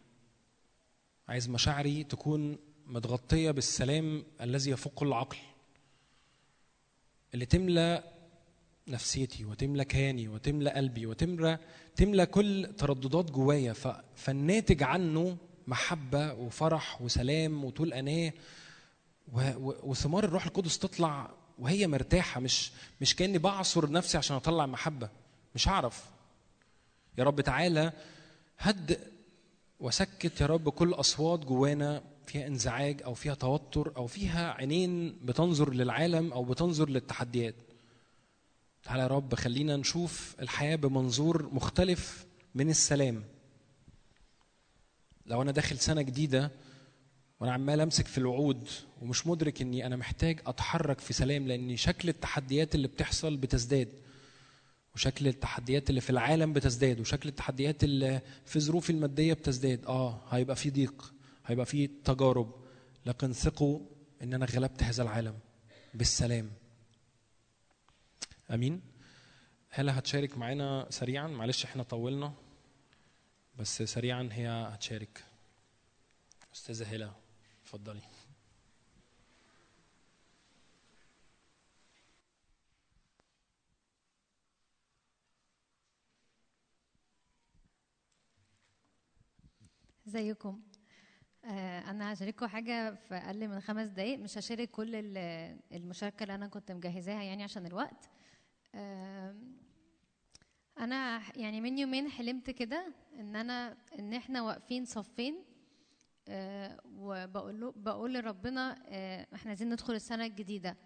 عايز مشاعري تكون متغطية بالسلام الذي يفوق كل عقل اللي تملى نفسيتي وتملى كياني وتملى قلبي وتملى تملى كل ترددات جوايا. فالناتج عنه محبة وفرح وسلام وطول أناة. وثمار الروح القدس تطلع وهي مرتاحة. مش مش كأني بعصر نفسي عشان أطلع محبة. مش هعرف. يا رب تعالى هدئ وسكت يا رب كل أصوات جوانا فيها انزعاج أو فيها توتر أو فيها عينين بتنظر للعالم أو بتنظر للتحديات. تعالى يا رب خلينا نشوف الحياة بمنظور مختلف من السلام. لو أنا داخل سنة جديدة وأنا عمال أمسك في الوعود ومش مدرك إني أنا محتاج أتحرك في سلام لأن شكل التحديات اللي بتحصل بتزداد وشكل التحديات اللي في العالم بتزداد وشكل التحديات اللي في ظروفي المادية بتزداد. آه هيبقى في ضيق هيبقى في تجارب لكن ثقوا إن أنا غلبت هذا العالم بالسلام. آمين. هلا هتشارك معانا سريعا معلش إحنا طولنا. بس سريعا هي هتشارك. أستاذة هلا اتفضلي. إزيكم؟ آه، أنا هشارككم حاجة في أقل من خمس دقايق. مش هشارك كل ال- المشاركة اللي أنا كنت مجهزاها يعني عشان الوقت. أنا يعني من يومين حلمت كده إن أنا إن إحنا واقفين صفين آه، وبقول له بقول لربنا آه، إحنا عايزين ندخل السنة الجديدة.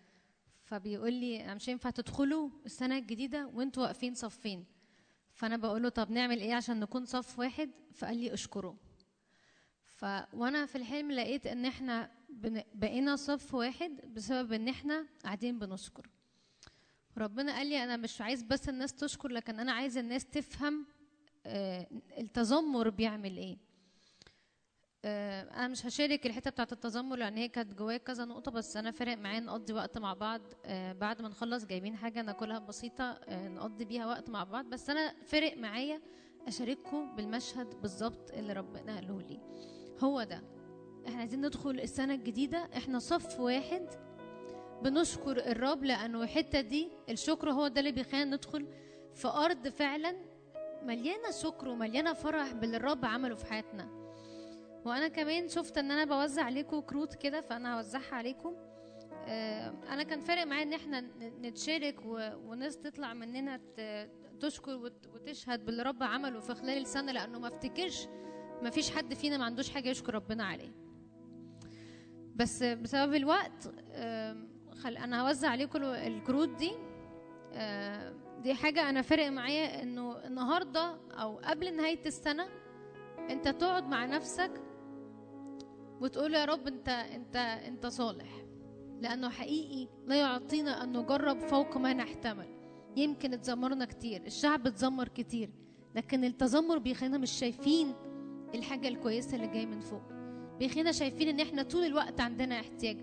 فبيقول لي أنا مش هينفع تدخلوا السنة الجديدة وإنتوا واقفين صفين. فأنا بقول له طب نعمل إيه عشان نكون صف واحد؟ فقال لي اشكره ف وأنا في الحلم لقيت إن إحنا. بقينا صف واحد بسبب إن إحنا قاعدين بنشكر. ربنا قال لي أنا مش عايز بس الناس تشكر لكن أنا عايز الناس تفهم آه، التذمر بيعمل إيه. آه، أنا مش هشارك الحتة بتاعت التذمر لأن هي كانت جوايا كذا نقطة بس أنا فارق معايا نقضي وقت مع بعض آه، بعد ما نخلص جايبين حاجة ناكلها بسيطة نقضي بيها وقت مع بعض. بس أنا فارق معايا أشارككم بالمشهد بالظبط اللي ربنا قاله لي. هو ده. إحنا عايزين ندخل السنة الجديدة. إحنا صف واحد بنشكر الرب لأنه الحتة دي الشكر هو ده اللي بيخلينا ندخل في أرض فعلا مليانة شكر ومليانة فرح باللي الرب عمله في حياتنا. وأنا كمان شفت إن أنا بوزع عليكم كروت كده فأنا هوزعها عليكم. آه، أنا كان فارق معايا إن إحنا ن- نتشارك وناس تطلع مننا تشكر وت- وتشهد باللي رب عمله في خلال السنة لأنه ما افتكرش ما فيش حد فينا ما عندوش حاجة يشكر ربنا عليه. بس بسبب الوقت خل أنا هوزع عليكم الكروت دي. آه، دي حاجة أنا فارق معايا إنه النهارده أو قبل نهاية السنة أنت تقعد مع نفسك وتقول يا رب انت انت أنت صالح. لأنه حقيقي لا يعطينا أن نجرب فوق ما نحتمل. يمكن اتذمرنا كتير الشعب اتذمر كتير لكن التذمر بيخلينا مش شايفين الحاجة الكويسة اللي جاية من فوق. بيخلينا شايفين إن إحنا طول الوقت عندنا احتياج.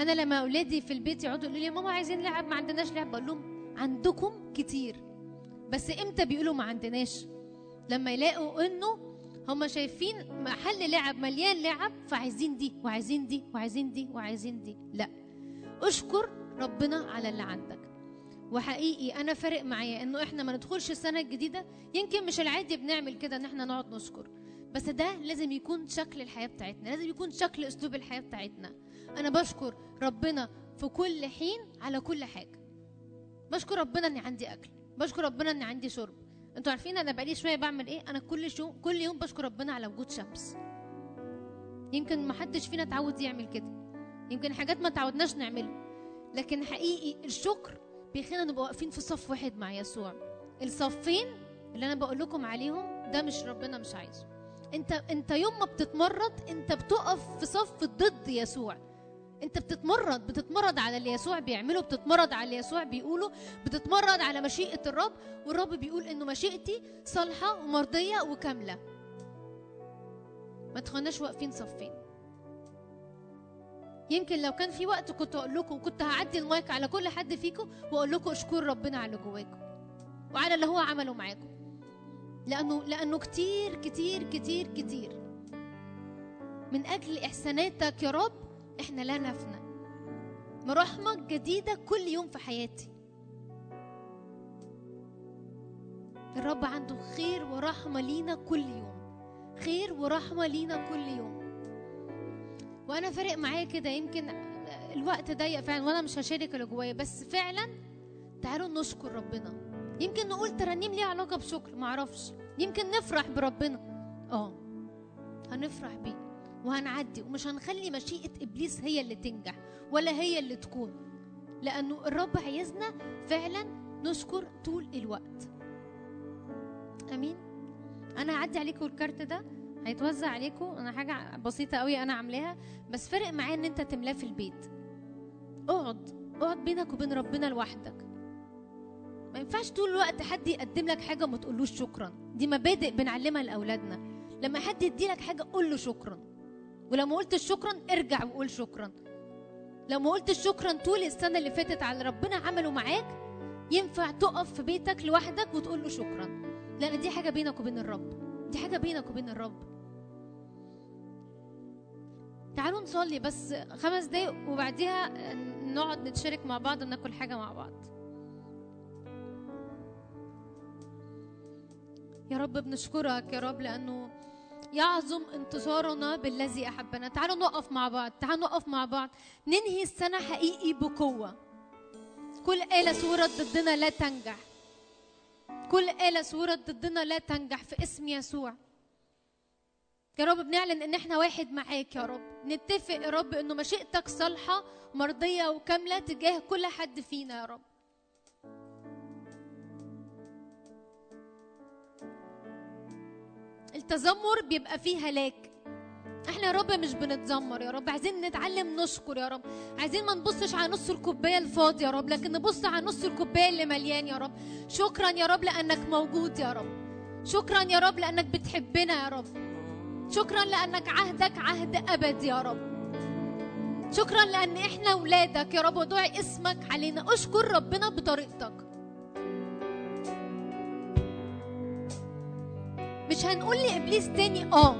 أنا لما أولادي في البيت يقعدوا يقولوا لي ماما عايزين لعب ما عندناش لعب. بقول لهم عندكم كتير بس إمتى بيقولوا ما عندناش؟ لما يلاقوا إنه هم شايفين محل لعب مليان لعب فعايزين دي وعايزين دي وعايزين دي وعايزين دي. لا أشكر ربنا على اللي عندك. وحقيقي أنا فارق معايا إنه إحنا ما ندخلش السنة الجديده يمكن مش العادي بنعمل كده إن إحنا نقعد نشكر بس ده لازم يكون شكل الحياة بتاعتنا لازم يكون شكل أسلوب الحياة بتاعتنا. أنا بشكر ربنا في كل حين على كل حاجة. بشكر ربنا إني عندي أكل. بشكر ربنا إني عندي شرب. أنتوا عارفين أنا بقالي شوية بعمل إيه؟ أنا كل شو كل يوم بشكر ربنا على وجود شمس. يمكن ما حدش فينا اتعود يعمل كده. يمكن حاجات ما تعودناش نعملها. لكن حقيقي الشكر بيخلينا نبقى واقفين في صف واحد مع يسوع. الصفين اللي أنا بقول لكم عليهم ده مش ربنا مش عايزه. أنت أنت يوم ما بتتمرد أنت بتقف في صف ضد يسوع. انت بتتمرد بتتمرد على اللي يسوع بيعمله بتتمرد على اللي يسوع بيقوله بتتمرد على مشيئة الرب والرب بيقول إنه مشيئتي صالحة ومرضية وكاملة. ما تخلناش واقفين صفين. يمكن لو كان في وقت كنت أقول لكم كنت هعدي المايك على كل حد فيكم وأقول لكم اشكروا ربنا على اللي جواكم وعلى اللي هو عمله معاكم. لأنه لأنه كتير كتير كتير كتير. من أجل إحساناتك يا رب إحنا لا نفنى. مراحمك جديدة كل يوم في حياتي. الرب عنده خير ورحمة لينا كل يوم. خير ورحمة لينا كل يوم. وأنا فارق معايا كده يمكن الوقت ضيق فعلا وأنا مش هشارك اللي جوايا بس فعلا تعالوا نشكر ربنا. يمكن نقول ترانيم ليها علاقة بشكر معرفش. يمكن نفرح بربنا. آه هنفرح بيه. وهنعدي ومش هنخلي مشيئة إبليس هي اللي تنجح ولا هي اللي تكون. لأنه الرب عايزنا فعلا نشكر طول الوقت. أمين. أنا هعدي عليكم الكارت ده. هيتوزع عليكم. أنا حاجة بسيطة قوي أنا عاملاها. بس فارق معايا إن أنت تملاه في البيت. اقعد. اقعد بينك وبين ربنا لوحدك. ما ينفعش طول الوقت حد يقدم لك حاجة وما تقولوش شكرا. دي مبادئ بنعلمها لأولادنا. لما حد يدي لك حاجة قول له شكرا. ولما قلت شكرا ارجع وقول شكرا. لو ما قلتش شكرا طول السنة اللي فاتت على ربنا عمله معاك ينفع تقف في بيتك لوحدك وتقول له شكرا. لأن دي حاجة بينك وبين الرب. دي حاجة بينك وبين الرب. تعالوا نصلي بس خمس دقايق وبعديها نقعد نتشارك مع بعض وناكل حاجة مع بعض. يا رب بنشكرك يا رب لأنه يعظم انتصارنا بالذي أحبنا. تعالوا نقف مع بعض. تعالوا نقف مع بعض. ننهي السنة حقيقي بقوة. كل آلة صورت ضدنا لا تنجح. كل آلة صورت ضدنا لا تنجح في اسم يسوع. يا رب بنعلن إن إحنا واحد معاك يا رب. نتفق يا رب إنه مشيئتك صالحة مرضية وكاملة تجاه كل حد فينا يا رب. التذمر بيبقى فيه هلاك. إحنا يا رب مش بنتذمر يا رب عايزين نتعلم نشكر يا رب. عايزين ما نبصش على نص الكوباية الفاضي يا رب لكن نبص على نص الكوباية اللي مليان يا رب. شكرا يا رب لأنك موجود يا رب. شكرا يا رب لأنك بتحبنا يا رب. شكرا لأنك عهدك عهد أبد يا رب. شكرا لأن إحنا ولادك يا رب ودعي اسمك علينا. أشكر ربنا بطريقتك. مش هنقول لإبليس تاني آه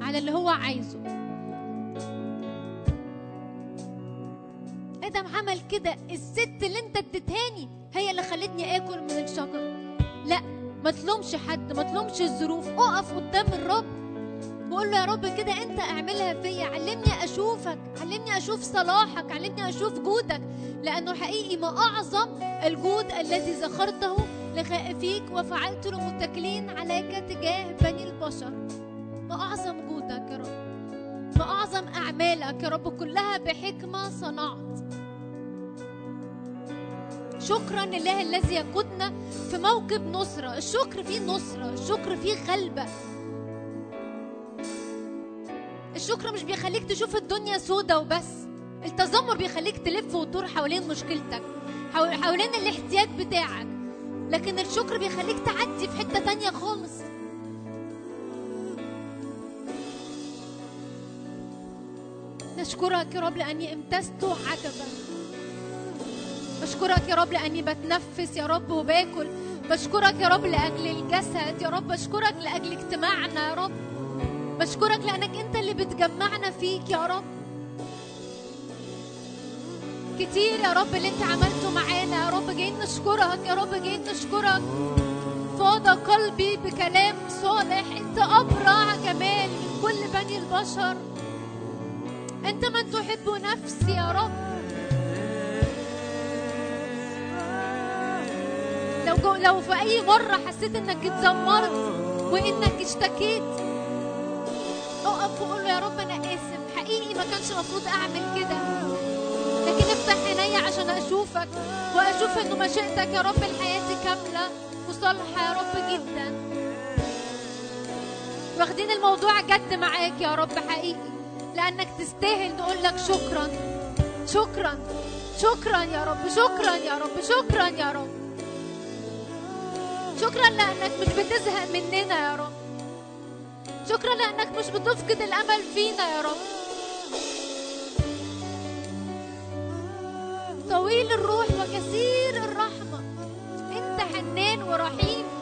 على اللي هو عايزه. آدم عمل كده الست اللي انت اديتهاني هي اللي خلتني آكل من الشجر. لا ما تلومش حد ما تلومش الظروف اقف قدام الرب. وقول له يا رب كده انت اعملها فيا علمني أشوفك علمني أشوف صلاحك علمني أشوف جودك. لأنه حقيقي ما أعظم الجود الذي ذكرته لخائفيك وفعلت للمتكلين عليك تجاه بني البشر. ما اعظم جودك يا رب. ما اعظم أعمالك يا رب كلها بحكمة صنعت. شكرا لله الذي يقودنا في موكب نصرة. الشكر فيه نصرة. الشكر فيه غلبة الشكر مش بيخليك تشوف الدنيا سودة وبس. التذمر بيخليك تلف وتدور حوالين مشكلتك حوالين الاحتياج بتاعك. لكن الشكر بيخليك تعدي في حتة تانية خالص. نشكرك يا رب لأني امتزت عجبا بشكرك يا رب لأني بتنفس يا رب وباكل. بشكرك يا رب لأجل الجسد. يا رب بشكرك لأجل اجتماعنا يا رب. بشكرك لأنك أنت اللي بتجمعنا فيك يا رب. كتير يا رب اللي انت عملته معانا. يا رب جايين نشكرك يا رب جايين نشكرك. فاض قلبي بكلام صالح. انت أبرع جمال من كل بني البشر. انت من تحب نفسي يا رب. لو جو لو في أي مرة حسيت إنك اتذمرت وإنك اشتكيت اقف وقول له يا رب أنا آسف. حقيقي ما كانش المفروض أعمل كده. لكن افتح عينيا عشان أشوفك وأشوف إنه مشيئتك يا رب لحياتي كاملة وصالحة يا رب جدا. واخدين الموضوع جد معاك يا رب حقيقي. لأنك تستاهل نقول لك شكرا. شكرا. شكرا يا رب. شكرا يا رب. شكرا يا رب. شكرا لأنك مش بتزهق مننا يا رب. شكرا لأنك مش بتفقد الأمل فينا يا رب. طويل الروح وكثير الرحمة. انت حنان ورحيم.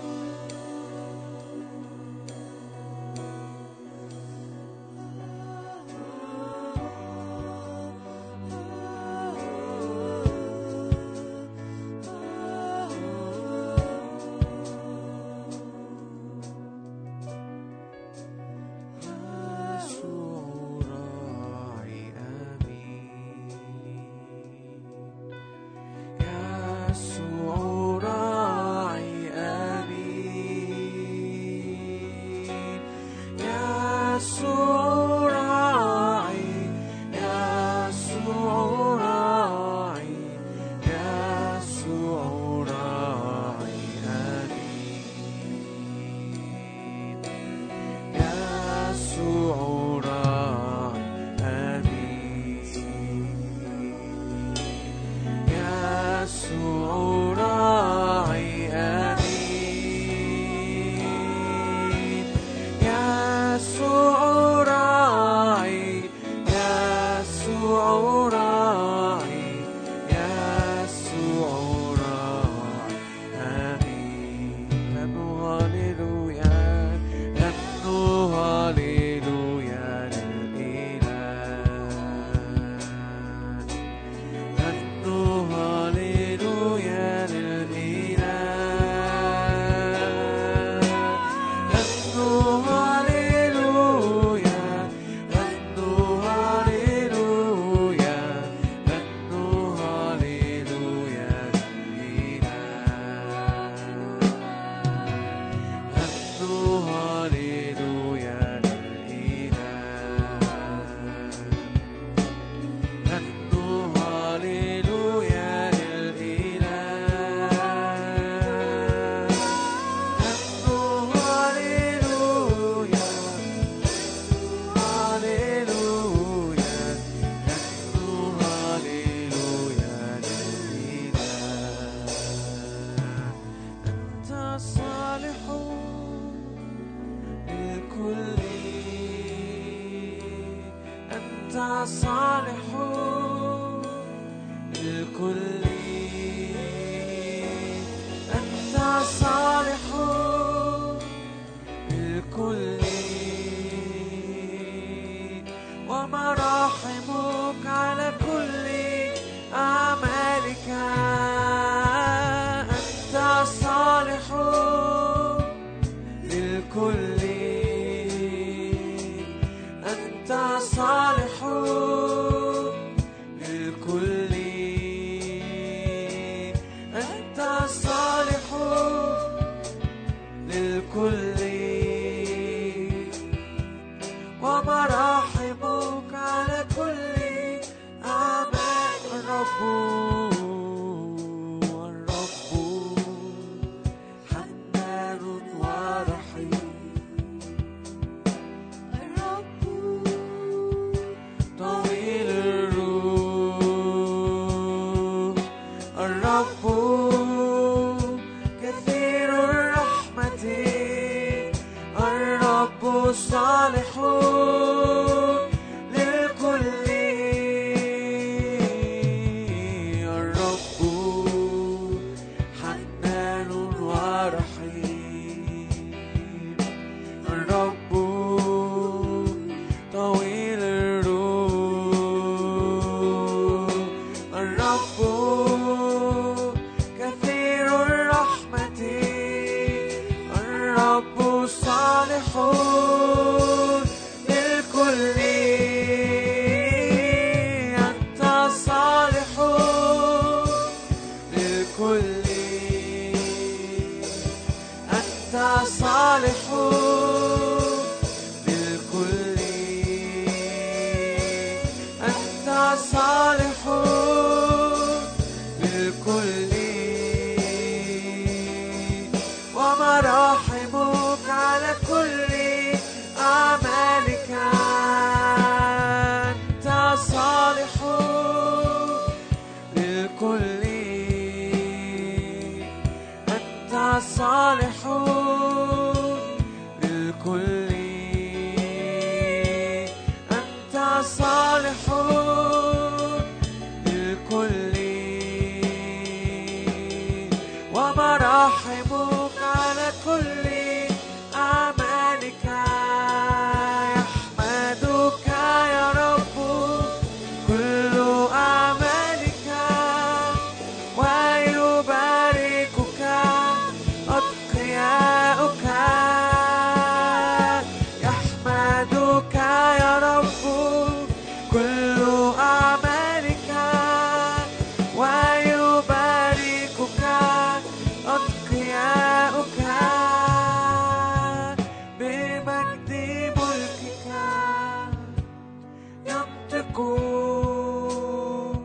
고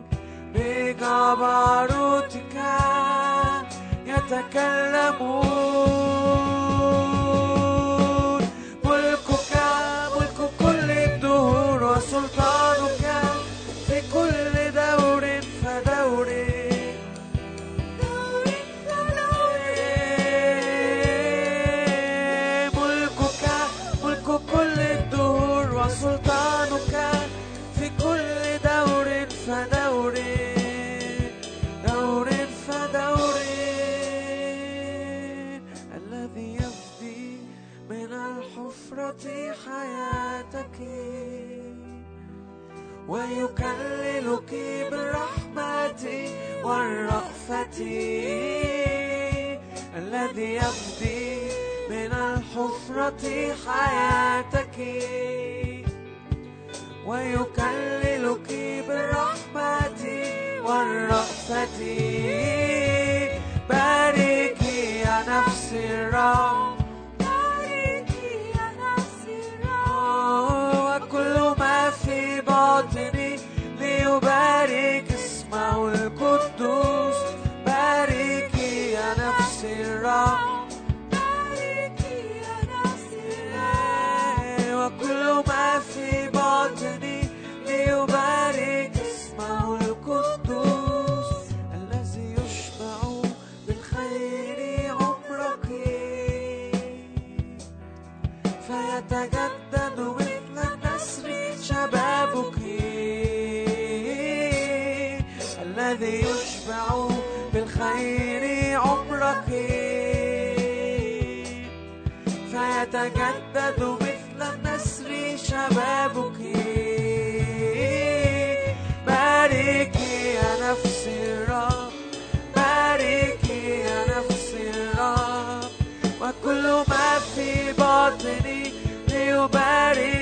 내가 바로 그가 يتكلم تعطي حياتك ليبارك اسمه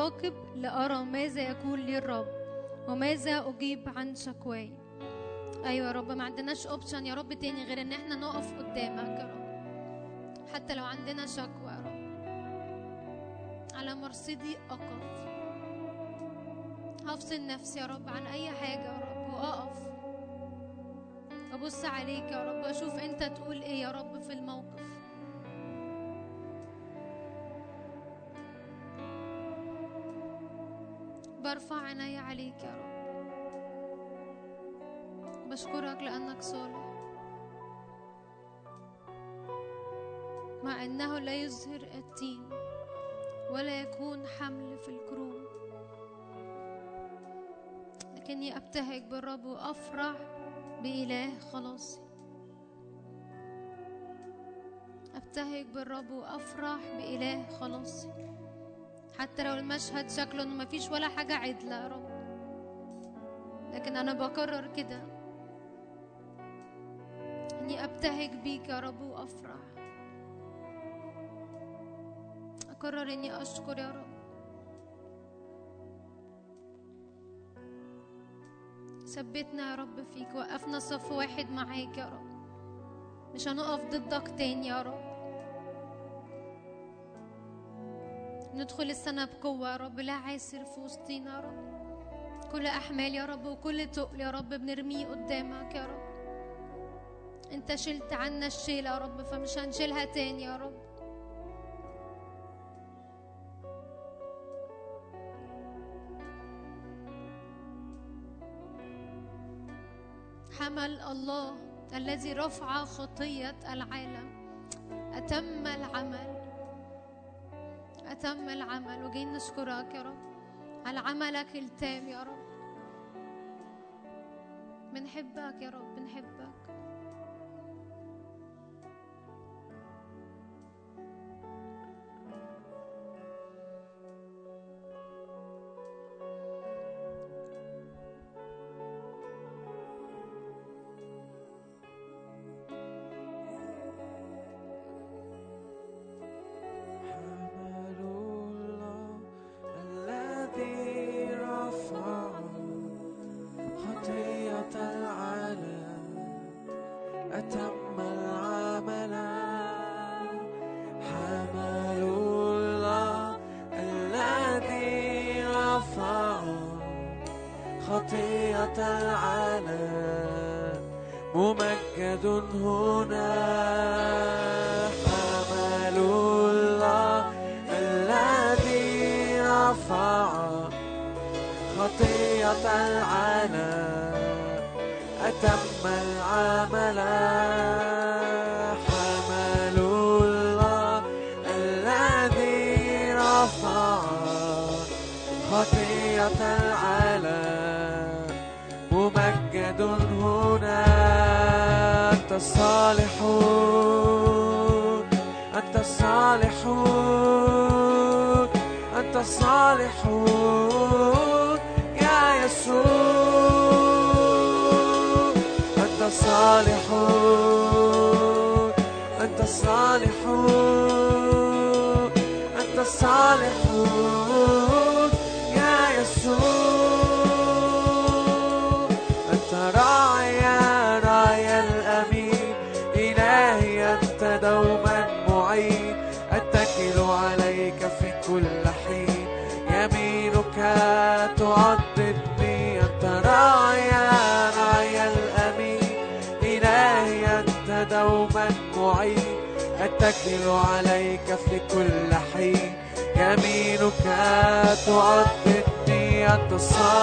وأراقب لأرى ماذا يكون لي الرب وماذا أجيب عن شكواي. أيوة يا رب ما عندناش أوبشن يا رب تاني غير إن إحنا نقف قدامك يا رب. حتى لو عندنا شكوى يا رب. على مرصدي أقف. هفصل نفسي يا رب عن أي حاجة يا رب وأقف. أبص عليك يا رب أشوف أنت تقول إيه يا رب في الموقف. برفع عيني عليك يا رب. بشكرك لأنك صالح. مع أنه لا يظهر التين ولا يكون حمل في الكروم. لكني أبتهج بالرب وأفرح بإله خلاصي أبتهج بالرب وأفرح بإله خلاصي حتى لو المشهد شكله إنه مفيش ولا حاجة عدلة يا رب. لكن أنا بقرر كده. إني أبتهج بيك يا رب وأفرح. أقرر إني أشكر يا رب. ثبتنا يا رب فيك وقفنا صف واحد معاك يا رب. مش هنقف ضدك تاني يا رب. ندخل السنة بقوة يا رب. لا عاسر في وسطينا يا رب. كل أحمال يا رب وكل تقل يا رب بنرميه قدامك يا رب. انت شلت عنا الشيلة يا رب فمش هنشيلها تاني يا رب. حمل الله الذي رفع خطية العالم. أتم العمل. أتم العمل وجايين نشكرك يا رب. على عملك التام يا رب. بنحبك يا رب بنحبك.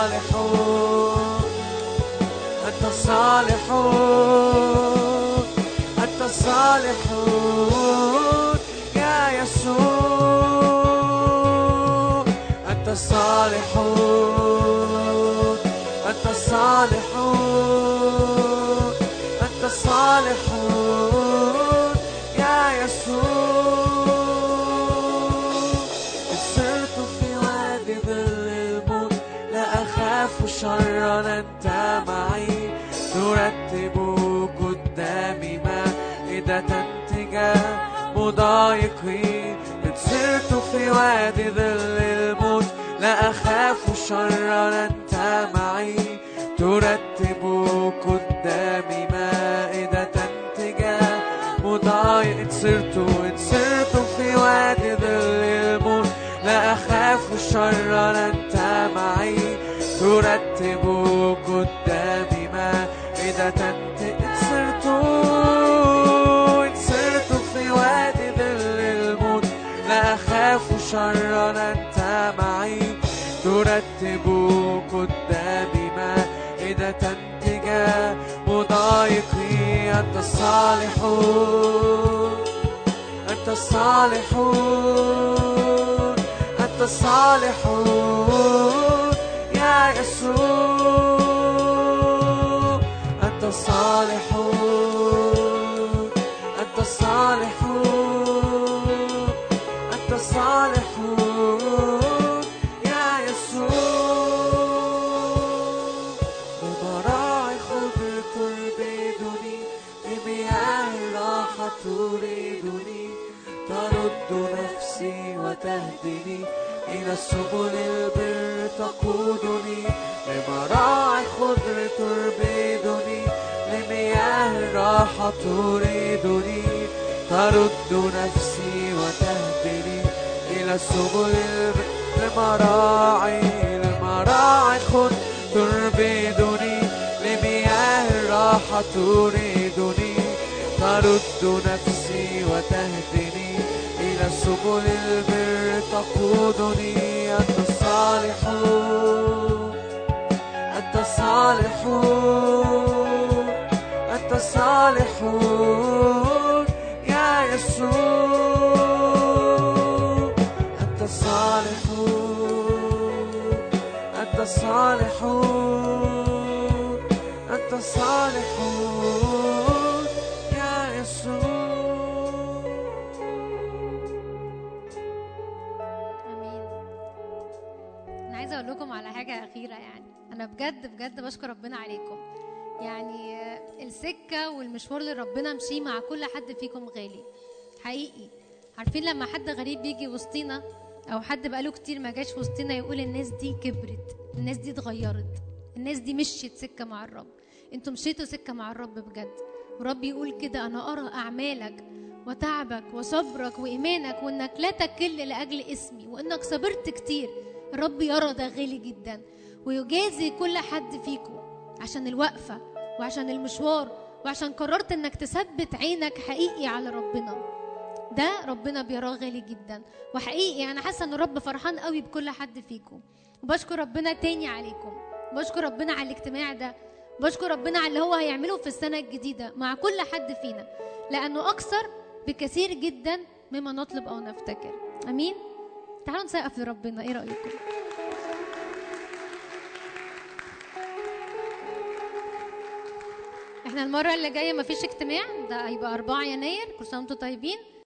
الصالحون أنت الصالحون أنت الصالحون يا يسوع أنت الصالحون وادي ظل الموت لا أخاف شرا أنت معي. ترتب قدامي مائدة تجاه مضايق إن أنت الصالحون أنت الصالحون أنت الصالحون يا يسوع. أنت الصالحون إلى سبل البر تقودني بمراعي خضر تربدني لمياه الراحة تريدني. ترد نفسي وتهدني إلى سبل البر لمراعي لمراعي خضر تربدني لمياه الراحة تريدني. ترد نفسي وتهدني سبل البر تقودني أنت الصالحون أنت الصالحون أنت الصالحون يا يسوع. أنت الصالحون أنت الصالحون أنت الصالحون حاجة أخيرة يعني. أنا بجد بجد بشكر ربنا عليكم. يعني السكة والمشوار اللي ربنا مشيه مع كل حد فيكم غالي. حقيقي. عارفين لما حد غريب بيجي وسطينا أو حد بقاله كتير ما جاش وسطينا يقول الناس دي كبرت الناس دي اتغيرت الناس دي مشيت سكة مع الرب. أنتوا مشيتوا سكة مع الرب بجد. ورب يقول كده أنا أرى أعمالك وتعبك وصبرك وإيمانك وإنك لا تكل لأجل اسمي وإنك صبرت كتير. الرب يرى ده غالي جدا ويجازي كل حد فيكم عشان الوقفة وعشان المشوار وعشان قررت إنك تثبت عينك حقيقي على ربنا. ده ربنا بيراه غالي جدا وحقيقي أنا حاسة إن الرب فرحان قوي بكل حد فيكم. وبشكر ربنا تاني عليكم بشكر ربنا على الاجتماع ده بشكر ربنا على اللي هو هيعمله في السنة الجديدة مع كل حد فينا لأنه أكثر بكثير جدا مما نطلب أو نفتكر. آمين؟ تعالوا نسقف لربنا. إيه رأيكم؟ إحنا المرة اللي جاية مفيش اجتماع. ده هيبقى 4 يناير. كل سنة وأنتم طيبين.